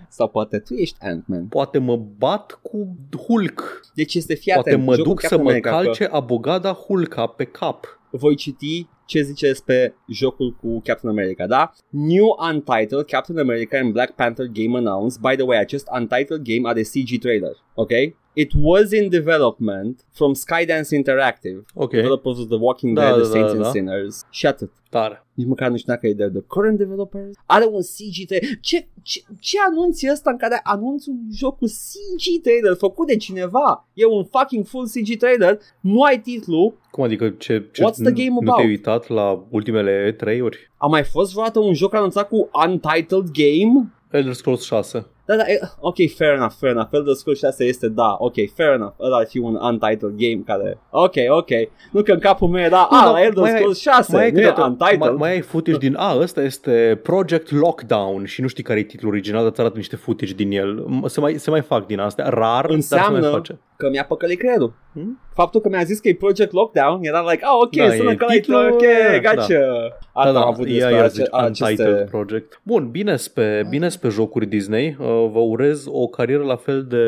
Sau poate tu ești Ant-Man. Poate mă bat cu Hulk. Deci este fii Poate atent, mă jocul duc să Captain mă America, că- calce abogada Hulka pe cap. voi citi ce zice despre jocul cu Captain America, da? New Untitled Captain America and Black Panther game announced. By the way, acest Untitled game are CG trailer, ok? It was in development from Skydance Interactive, Ok, developers of The Walking Da, Dead, da, The Saints da, and da. Sinners. Și atât. tare. Nici măcar nu știu dacă e de the current developers. Are un CG trailer. Ce, ce, ce anunț e ăsta în care anunț un joc cu CG trailer făcut de cineva? E un fucking full CG trailer. Nu ai titlu. Cum adică ce, ce What's the game nu about? te-ai uitat la ultimele trei ori? A mai fost vreodată un joc anunțat cu Untitled Game? Elder Scrolls 6. Da, da, e, ok, fair enough, fair enough. Elder Scrolls 6 este, da, ok, fair enough. Ăla ar fi un Untitled Game care, ok, ok. Nu că în capul meu era, Nu, a, dar la Elder mai ai- Scrolls 6, Mai ai, nu e câteodată- Untitled. mai, mai ai footage din, a, ăsta este Project Lockdown și nu știi care e titlul original, dar îți arată niște footage din el. M- Se mai, se mai fac din astea, rar, dar se Înseamnă mai face. că mi-a păcălit creierul. Hmm? Faptul că mi-a zis că e Project Lockdown era like, ah, ok, Da, sună e că l-ai titlul, ok, da. gotcha. Da, Asta da, am avut ea despre iar ace- zice Untitled aceste... Project. Bun, bine pe, bine pe jocuri Disney. Uh, vă urez o carieră la fel de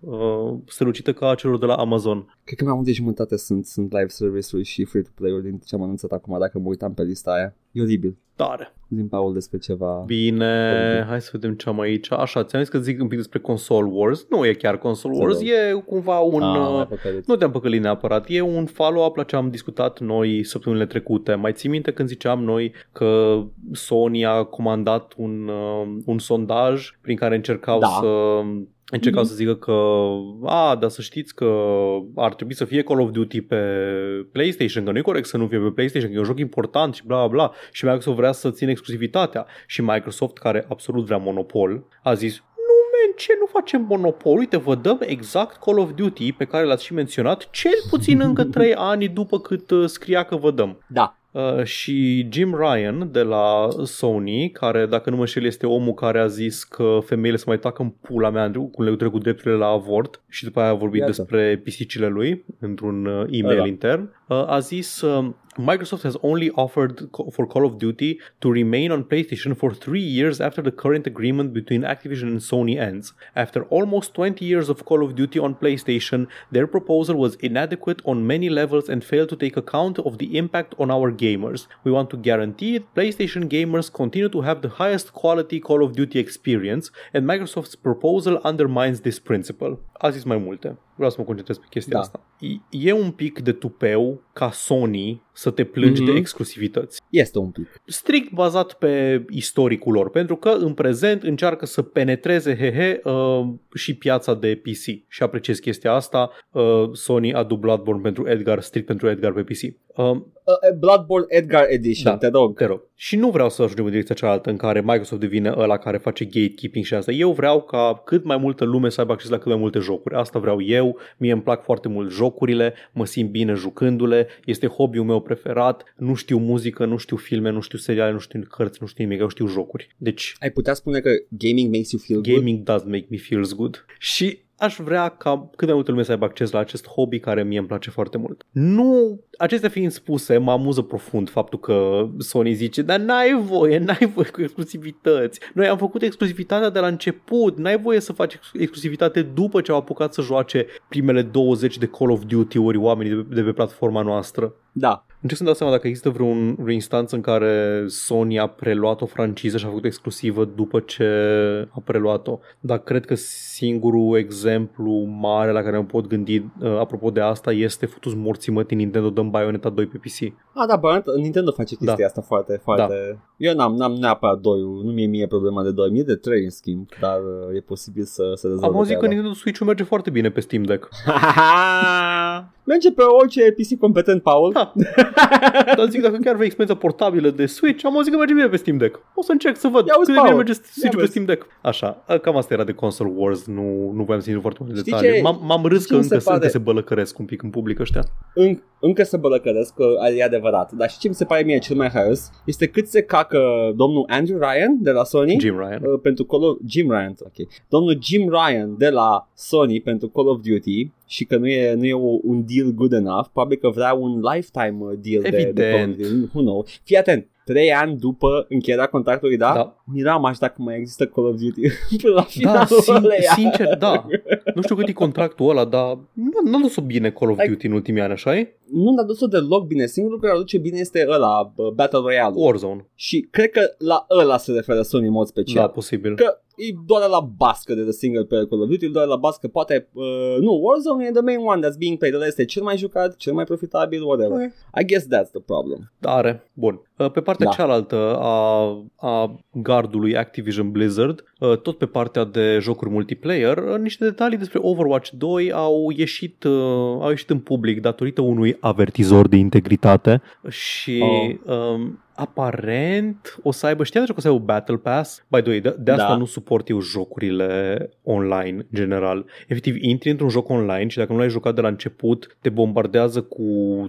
uh, strălucită ca a celor de la Amazon. Cred că mai mult de jumătate sunt, sunt live service-uri și free-to-play-uri din ce am anunțat acum, dacă mă uitam pe lista aia. E oribil. Tare. Din Paul despre ceva... Bine, hai să vedem ce am aici. Așa, ți-am zis că zic un pic despre Console Wars. Nu e chiar Console Să Wars, rog. e cumva un... Ah, uh, mai păcălit. Nu te-am păcălit neapărat, e un follow-up la ce am discutat noi săptămânile trecute. Mai ții minte când ziceam noi că Sony a comandat un, uh, un sondaj prin care încercau Da. să încercau Mhm. să zică că a, dar să știți că ar trebui să fie Call of Duty pe PlayStation, că nu e corect să nu fie pe PlayStation, că e un joc important și bla bla bla și Microsoft vrea să țină exclusivitatea și Microsoft, care absolut vrea monopol, a zis nu, man, ce nu facem monopol? Uite, vă dăm exact Call of Duty pe care l-ați și menționat, cel puțin încă 3 ani după cât uh, scria că vă dăm. Da. Uh, și Jim Ryan de la Sony, care dacă nu mă înșel este omul care a zis că femeile să mai tacă în pula mea cu legătură cu drepturile la avort și după aia a vorbit Iată. despre pisicile lui într-un uh, e-mail Ăla. intern, uh, a zis uh, Microsoft has only offered for Call of Duty to remain on PlayStation for three years after the current agreement between Activision and Sony ends. After almost 20 years of Call of Duty on PlayStation, their proposal was inadequate on many levels and failed to take account of the impact on our gamers. We want to guarantee it, PlayStation gamers continue to have the highest quality Call of Duty experience, and Microsoft's proposal undermines this principle. A zis mai multe. Vreau să mă concentrez pe chestia Da. asta. E- E un pic de tupeu ca Sony să te plângi Mhm. de exclusivități Este un pic. strict bazat pe istoricul lor, pentru că în prezent încearcă să penetreze hehe uh, și piața de PC și apreciez chestia asta. Uh, Sony a dublat Bloodborne pentru Edgar, strict pentru Edgar pe PC. Uh, Uh, Bloodborne Edgar Edition, Da. te rog. te rog. Și nu vreau să ajungem în direcția cealaltă în care Microsoft devine ăla care face gatekeeping și asta. Eu vreau ca cât mai multă lume să aibă acces la cât mai multe jocuri. Asta vreau eu. Mie îmi plac foarte mult jocurile, mă simt bine jucându-le, este hobby-ul meu preferat. Nu știu muzică, nu știu filme, nu știu seriale, nu știu cărți, nu știu nimic, eu știu jocuri. Deci Ai putea spune că gaming makes you feel good? gaming does make me feels good. Și aș vrea ca cât mai multă lume să aibă acces la acest hobby care mie îmi place foarte mult. Nu, acestea fiind spuse, mă amuză profund faptul că Sony zice, dar n-ai voie, n-ai voie cu exclusivități. Noi am făcut exclusivitatea de la început, n-ai voie să faci ex- exclusivitate după ce au apucat să joace primele 20 de Call of Duty-uri oamenii de pe, de pe platforma noastră. Da. Încerc să-mi dau seama dacă există vreun, vreo instanță în care Sony a preluat o franciză și a făcut exclusivă după ce a preluat-o. Dar cred că singurul exemplu mare la care mă pot gândi uh, apropo de asta este futus morții mătii Nintendo dăm Bayonetta 2 pe PC. Ah, da, Bayonetta, Nintendo face chestia Da. asta foarte, foarte... Eu n-am, n-am neapărat 2 nu mi-e mie problema de 2, mie de 3 în schimb, dar uh, e posibil să se rezolve Am auzit că treaba. Nintendo Switch-ul merge foarte bine pe Steam Deck. Merge pe orice PC competent, Paul. Ha. Dar zic, dacă chiar vrei experiența portabilă de Switch, am auzit că merge bine pe Steam Deck. O să încerc să văd Ia uzi, cât de bine Paul. merge Ia Switch pe vezi. Steam Deck. Așa, cam asta era de Console Wars, nu, nu voiam să intru foarte multe Știi detalii. ce- M-am, m-am râs știi că ce mi încă, se se încă pare? se bălăcăresc un pic în public ăștia. în, încă se bălăcăresc, că e adevărat. Dar și ce mi se pare mie cel mai haios este cât se cacă domnul Andrew Ryan de la Sony. Jim Ryan. Uh, pentru Call of Jim Ryan, ok. Domnul Jim Ryan de la Sony pentru Call of Duty și că nu e, nu e o, un deal good enough, probabil că vrea un lifetime uh, deal de, de Call of Evident. Duty. Who knows? Fii atent, trei ani după încheierea contractului, da? Da. Miram aș dacă mai există Call of Duty până la Da, finalul sin- ăleia. sincer, da. Nu știu cât e contractul ăla, dar nu- n-a dus-o bine Call of Like- Duty în ultimii ani, așa e? Nu a dus-o deloc bine. Singurul care o duce bine este ăla, uh, Battle Royale. Warzone. Și cred că la ăla se referă Sony în mod Da, special. posibil. Că e doar la bască de The Single Player Call of Duty, doar la bască poate, uh, nu, Warzone e the main one that's being played, ăla este cel mai jucat, cel mai profitabil, whatever. Ok. I guess that's the problem. Are. Bun. Uh, Pe partea Da. cealaltă a, a gardului Activision Blizzard, uh, tot pe partea de jocuri multiplayer, uh, niște detalii despre Overwatch 2 au ieșit, uh, au ieșit în public datorită unui avertizor de integritate și Oh. um, aparent o să aibă, știam deja că o să aibă Battle Pass? By the way, de, de asta Da. nu suport eu jocurile online în general. Efectiv, intri într-un joc online și dacă nu l-ai jucat de la început, te bombardează cu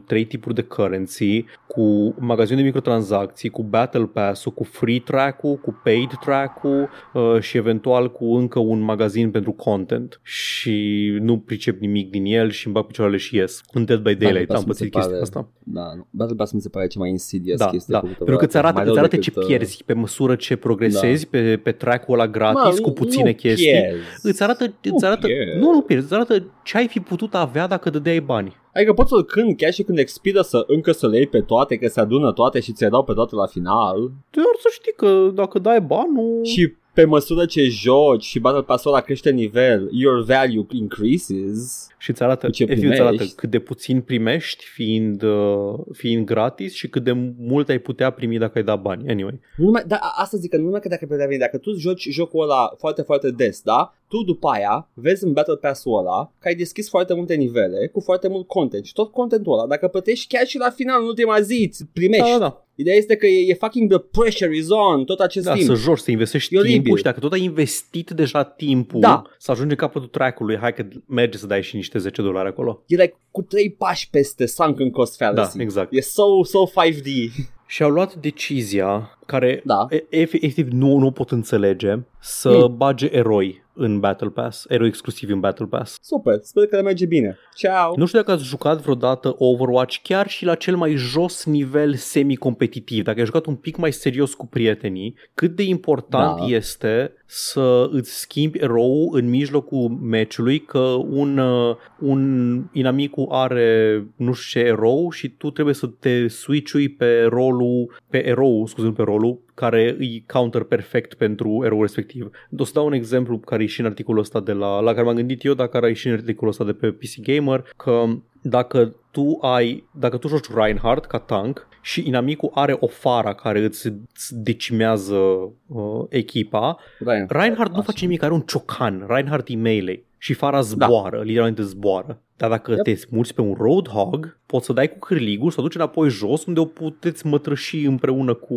trei tipuri de currency, cu magazin de microtransacții, cu Battle Pass-ul, cu free track-ul, cu paid track-ul uh, și eventual cu încă un magazin pentru content și nu pricep nimic din el și îmi bag picioarele și ies. În Dead by Daylight Pass am mi se pățit chestia pare- asta. Da, nu. Battle Pass mi se pare cea mai insidious Da, chestie da. făcută Pentru că îți vreodată. arată, Mai îți rău arată ce decât, uh, pierzi pe măsură ce progresezi pe, pe track-ul ăla gratis mă, cu nu- puține nu chestii. pierzi. Îți arată, îți arată, pierzi. nu, nu pierzi, îți arată ce ai fi putut avea dacă dădeai bani. Adică poți să când, chiar și când expiră să încă să le iei pe toate, că se adună toate și ți le dau pe toate la final. Doar să știi că dacă dai banul... Și pe măsură ce joci și Battle Pass-ul ăla crește nivel, your value increases. Și îți arată, Cu ce efectiv îți arată primești. cât de puțin primești fiind, uh, fiind gratis și cât de mult ai putea primi dacă ai da bani. Anyway. Nu numai, da, a- asta zic că nu numai că dacă pe veni, dacă tu joci jocul ăla foarte, foarte des, da? Tu după aia vezi în Battle Pass-ul ăla că ai deschis foarte multe nivele cu foarte mult content și tot contentul ăla, dacă plătești chiar și la final, în ultima zi, îți primești. Da, da, da. Ideea este că e, e fucking the pressure is on tot acest Da, timp. să joci, să investești E timpul oribil. și dacă tot ai investit deja timpul Da. să ajungi în capătul track-ului, hai că merge să dai și niște 10 dolari acolo. E like cu trei pași peste sunken cost fallacy. Da, exact. E so, so 5D. Și au luat decizia care Da. e- efectiv nu, nu pot înțelege să Mm. bage eroi în Battle Pass, eroi exclusivi în Battle Pass. Super, sper că le merge bine. Ciao. Nu știu dacă ați jucat vreodată Overwatch chiar și la cel mai jos nivel semi-competitiv. Dacă ai jucat un pic mai serios cu prietenii, cât de important Da. este să îți schimbi erou în mijlocul meciului, că un, uh, un inamicul are nu știu ce erou și tu trebuie să te switchui pe rolul, pe erou, scuze, nu pe rolul, care îi counter perfect pentru erou respectiv. O să dau un exemplu care e și în articolul ăsta de la, la care m-am gândit eu, dar care e și în articolul ăsta de pe PC Gamer, că dacă tu ai, dacă tu joci Reinhardt ca tank și inamicul are o fara care îți, îți decimează uh, echipa, Ryan. Reinhardt nu Așa. face nimic, are un ciocan, Reinhardt e melee și fara zboară, literalmente zboară. Dar dacă Yep. te smuți pe un Roadhog, poți să dai cu cârligul, să o duci înapoi jos, unde o puteți mătrăși împreună cu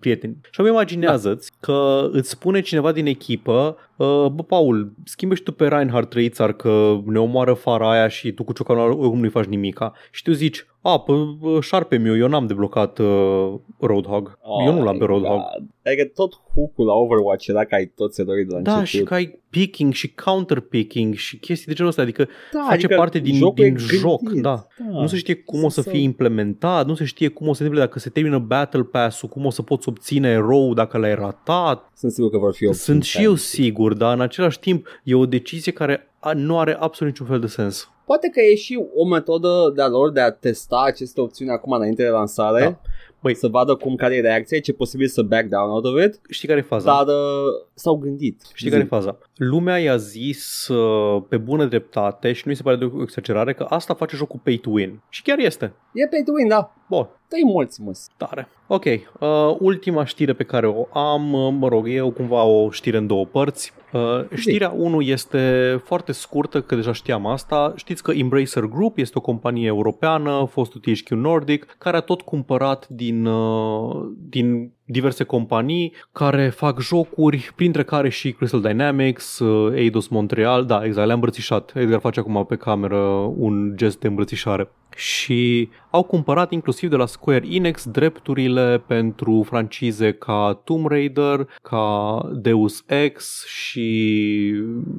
prieteni. Și acum imaginează-ți că îți spune cineva din echipă, "Uh, bă, Paul, schimbă și tu pe Reinhardt Trăițar că ne omoară fara aia și tu cu ciocanul oricum nu-i faci nimica. Și tu zici, a, pe șarpe meu, eu n-am deblocat uh, Roadhog. Oh eu nu l-am my pe Roadhog. God. Adică tot hook-ul la Overwatch era că ai toți eroii de la Da, început. și că ai picking și counter-picking și chestii de genul ăsta, adică da, face parte din- jocul din e gândit. joc, da. da. nu se știe cum o să Să- fie implementat, nu se știe cum o să se întâmple dacă se termină Battle Pass-ul, cum o să poți obține erou dacă l-ai ratat. Sunt sigur că vor fi Sunt și eu sigur, dar în același timp e o decizie care a- nu are absolut niciun fel de sens. Poate că e și o metodă de-a lor de a testa aceste opțiuni acum înainte de lansare. Da. Băi. să vadă cum care e reacția, ce e posibil să back down out of it, Știi care e faza? dar uh, s-au gândit. Știi care e faza? Lumea i-a zis uh, pe bună dreptate și nu mi se pare de o exagerare că asta face jocul pay to win. Și chiar este. E pay to win, da. Bun, Dă-i mulți, mă. tare. Ok, uh, ultima știre pe care o am, uh, mă rog, e cumva o știre în două părți. Uh, știrea 1 este foarte scurtă, că deja știam asta. Știți că Embracer Group este o companie europeană, fostul THQ Nordic, care a tot cumpărat din, uh, din diverse companii care fac jocuri, printre care și Crystal Dynamics, uh, Eidos Montreal, da, exact, le-a îmbrățișat. Edgar face acum pe cameră un gest de îmbrățișare. Și au cumpărat inclusiv de la Square Enix drepturile pentru francize ca Tomb Raider, ca Deus Ex și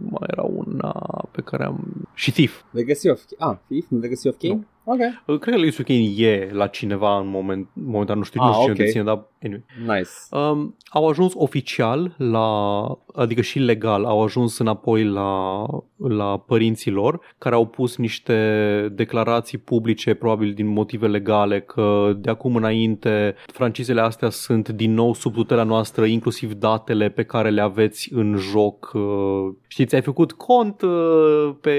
mai era una pe care am... și Thief. Legacy of... Ah, Thief? Nu Legacy of Kane? Nu. Ok. Uh, Cred că Legacy of Kane e la cineva în moment, momentan, nu știu, Ah, nu știu ok. cine deține, dar anyway. Nice. Um, au ajuns oficial la, adică și legal, au ajuns înapoi la, la părinții lor, care au pus niște declarații publice, probabil din motive legale, că de acum înainte francizele astea sunt din nou sub tutela noastră, inclusiv datele pe care le aveți în joc. Uh, Știți, ai făcut cont uh, pe...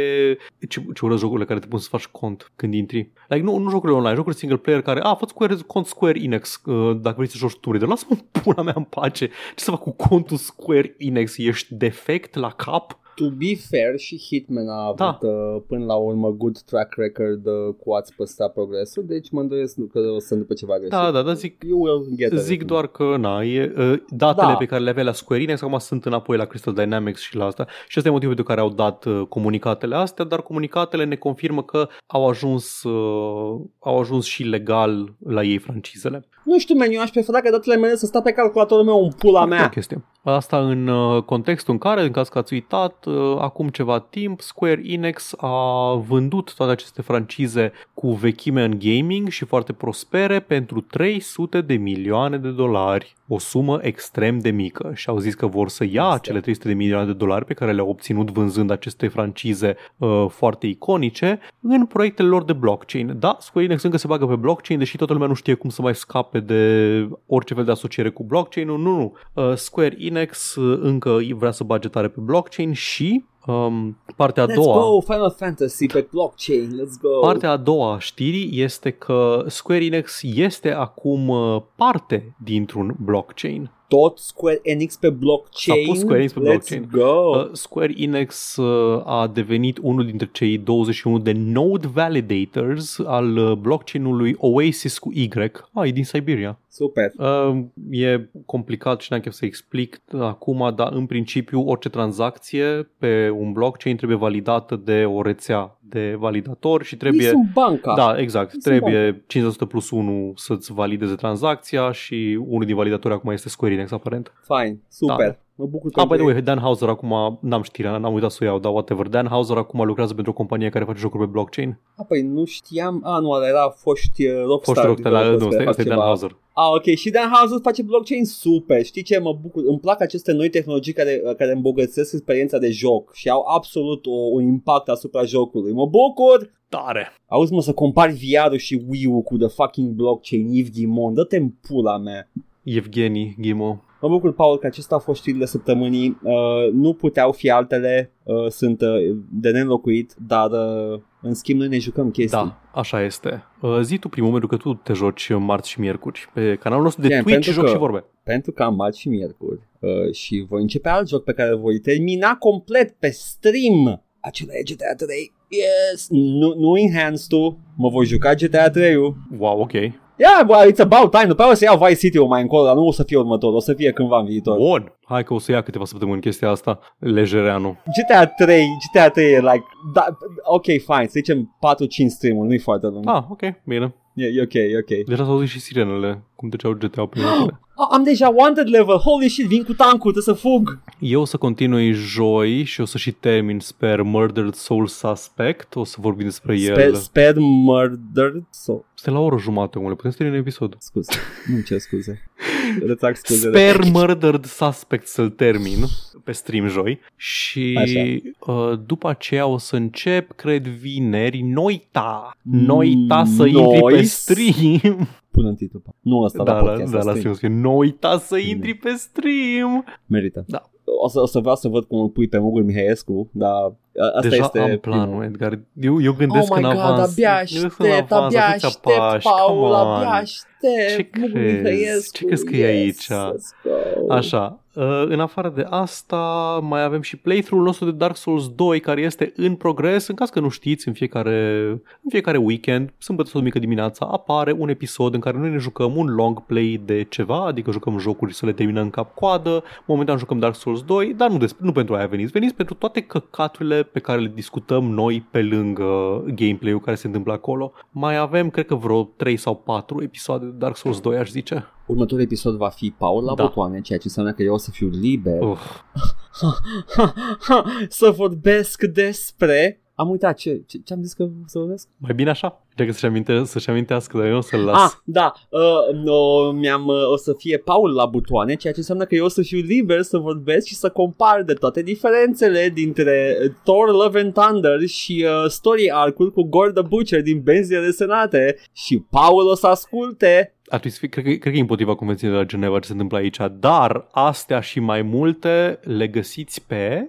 Ce, ce urăsc jocurile care te pun să faci cont când intri? Like, nu, nu jocurile online, jocuri single player care, a, fă Square, cont Square Enix uh, dacă vrei să joci Tomb Raider. Lasă-mă pula mea în pace. Ce să fac cu contul Square Enix? Ești defect la cap? To be fair, și Hitman a avut Da. uh, până la urmă good track record uh, cu a-ți păstra progresul, deci mă îndoiesc că o să întâmple ceva greșit. Da, da, da, zic, You will get Zic everything. doar că, na, e, uh, datele Da. pe care le avea la Square Enix acum sunt înapoi la Crystal Dynamics și la asta. Și ăsta e motivul de care au dat uh, comunicatele astea, dar comunicatele ne confirmă că au ajuns, uh, au ajuns și legal la ei francizele. Nu știu, meniu, aș prefera că datele mele să stea pe calculatorul meu în pula O mea. chestie. Asta în uh, contextul în care, în caz că ați uitat, uh, acum ceva timp, Square Enix a vândut toate aceste francize cu vechime în gaming și foarte prospere pentru 300 de milioane de dolari. O sumă extrem de mică și au zis că vor să ia Este. acele 300 de milioane de dolari pe care le-au obținut vânzând aceste francize uh, foarte iconice în proiectele lor de blockchain. Da, Square Enix încă se bagă pe blockchain, deși toată lumea nu știe cum să mai scape de orice fel de asociere cu blockchain-ul. Nu, nu. Uh, Square Enix uh, încă vrea să bage tare pe blockchain și um, partea a Let's doua... go, Final Fantasy pe blockchain, let's go. Partea a doua a știrii este că Square Enix este acum uh, parte dintr-un blockchain. Tot Square Enix pe blockchain. S-a pus Square Enix pe let's blockchain. go. Uh, Square Enix uh, a devenit unul dintre cei 21 de node validators al uh, blockchain-ului Oasis cu Y. Ah, e din Siberia. Super. Uh, e complicat și n-am chef să explic acum, dar în principiu orice tranzacție pe un blockchain trebuie validată de o rețea de validatori și trebuie... Ei sunt banca. Da, exact. Sunt Trebuie 5% plus 1 să-ți valideze tranzacția și unul din validatori acum este Square Enix, aparent. Fine, super. Da. Mă bucur că Ah, by the way, Dan Hauser acum, n-am știrea, n-am uitat să o iau, dar whatever. Dan Hauser acum lucrează pentru o companie care face jocuri pe blockchain. A, păi nu știam. A, nu, ăla era foști uh, Rockstar. Fost rog, la, developers nu, care asta fac e Dan ceva. Hauser. A, ok. Și Dan Houser face blockchain super. Știi ce? Mă bucur. Îmi plac aceste noi tehnologii care, care îmbogățesc experiența de joc și au absolut o, un impact asupra jocului. Mă bucur! Tare! Auzi mă să compari VR-ul și Wii-ul cu the fucking blockchain, Yves Ghimon, dă-te în pula mea. Evgeni Ghimo. Mă bucur, Paul, că acesta a fost știrile săptămânii. Uh, nu puteau fi altele, uh, sunt uh, de neînlocuit, dar uh, în schimb noi ne jucăm chestii. Da, așa este. Uh, Zi tu primul pentru că tu te joci marți și miercuri pe canalul nostru de Bine, Twitch pentru Joc că- și Vorbe. Pentru că am marți și miercuri uh, și voi începe alt joc pe care îl voi termina complet pe stream. Acela e GTA 3. Yes! Nu, nu enhanced tu. Mă voi juca GTA 3-ul. Wow, ok. Yeah, well, it's about time. După aia o să iau Vice City-ul mai încolo, dar nu o să fie următor. O să fie cândva în viitor. Bun. Hai că o să ia câteva săptămâni chestia asta. Lejereanu. GTA 3, GTA 3 e like... Da, ok, fine, să zicem 4-5 stream-uri, nu-i foarte lung. Ah, ok, bine. E, e ok, e ok. Deja s-au auzit și sirenele, cum treceau GTA prin urmele. Oh, am deja wanted level, holy shit, vin cu tancul, trebuie să fug. Eu o să continui joi și o să și termin, sper, Murdered Soul Suspect. O să vorbim despre Sper, el. sper murdered, so, Suntem la o oră jumate, omule, putem să termin episodul. scuze, nu cer scuze. Retrag scuze. Sper Murdered Suspect să-l termin, pe stream joi și Așa. uh, după aceea o să încep, cred, vineri, Noita. Noita să intri pe Nois? stream. Pune în titlu. Nu ăsta, Da, la la, podcast, da, la stream. stream. Noita să intri pe stream. Merită. Da. O să, o să vreau să văd cum îl pui pe Mugul Mihaescu, dar a- asta Deja este am planul, primul. Edgar. Eu, eu gândesc oh my în god, avans. abia Eu gândesc în aștept, avans, abia atâția aștept, pași, Paul, come on. abia aștept. Ce Mugul crezi? Mihaescu, Ce crezi că e yes, aici? let's go. Așa, uh, în afară de asta, mai avem și playthrough-ul nostru de Dark Souls 2, care este în progres. În caz că nu știți, în fiecare, în fiecare weekend, sâmbătă sau mică dimineața, apare un episod în care noi ne jucăm un long play de ceva, adică jucăm jocuri să le terminăm cap-coadă. Momentan jucăm Dark Souls 2, dar nu, despre, nu pentru aia veniți. Veniți pentru toate căcaturile pe care le discutăm noi pe lângă gameplay-ul care se întâmplă acolo. Mai avem, cred că vreo 3 sau 4 episoade de Dark Souls 2, aș zice. Următorul episod va fi Paul la Da. butoane, ceea ce înseamnă că eu o să fiu liber Uf. să vorbesc despre... Am uitat ce, ce, ce am zis că să vorbesc? Mai bine așa. Dacă să-și, aminte, să-și amintească, dar eu o să-l las. Ah, da, uh, no, mi-am, uh, o să fie Paul la butoane, ceea ce înseamnă că eu o să fiu liber să vorbesc și să compar de toate diferențele dintre uh, Thor Love and Thunder și uh, story arc-ul cu Gore the Butcher din Benzile Desenate și Paul o să asculte ar trebui să fie, cred, că, cred că e împotriva convenției de la Geneva ce se întâmplă aici, dar astea și mai multe le găsiți pe,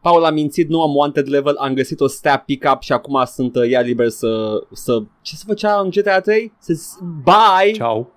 Paul a mințit, nu am wanted level, am găsit o stab pick-up și acum sunt uh, ea liber să, să... Ce să făcea în GTA 3? Să... Bye! Ciao!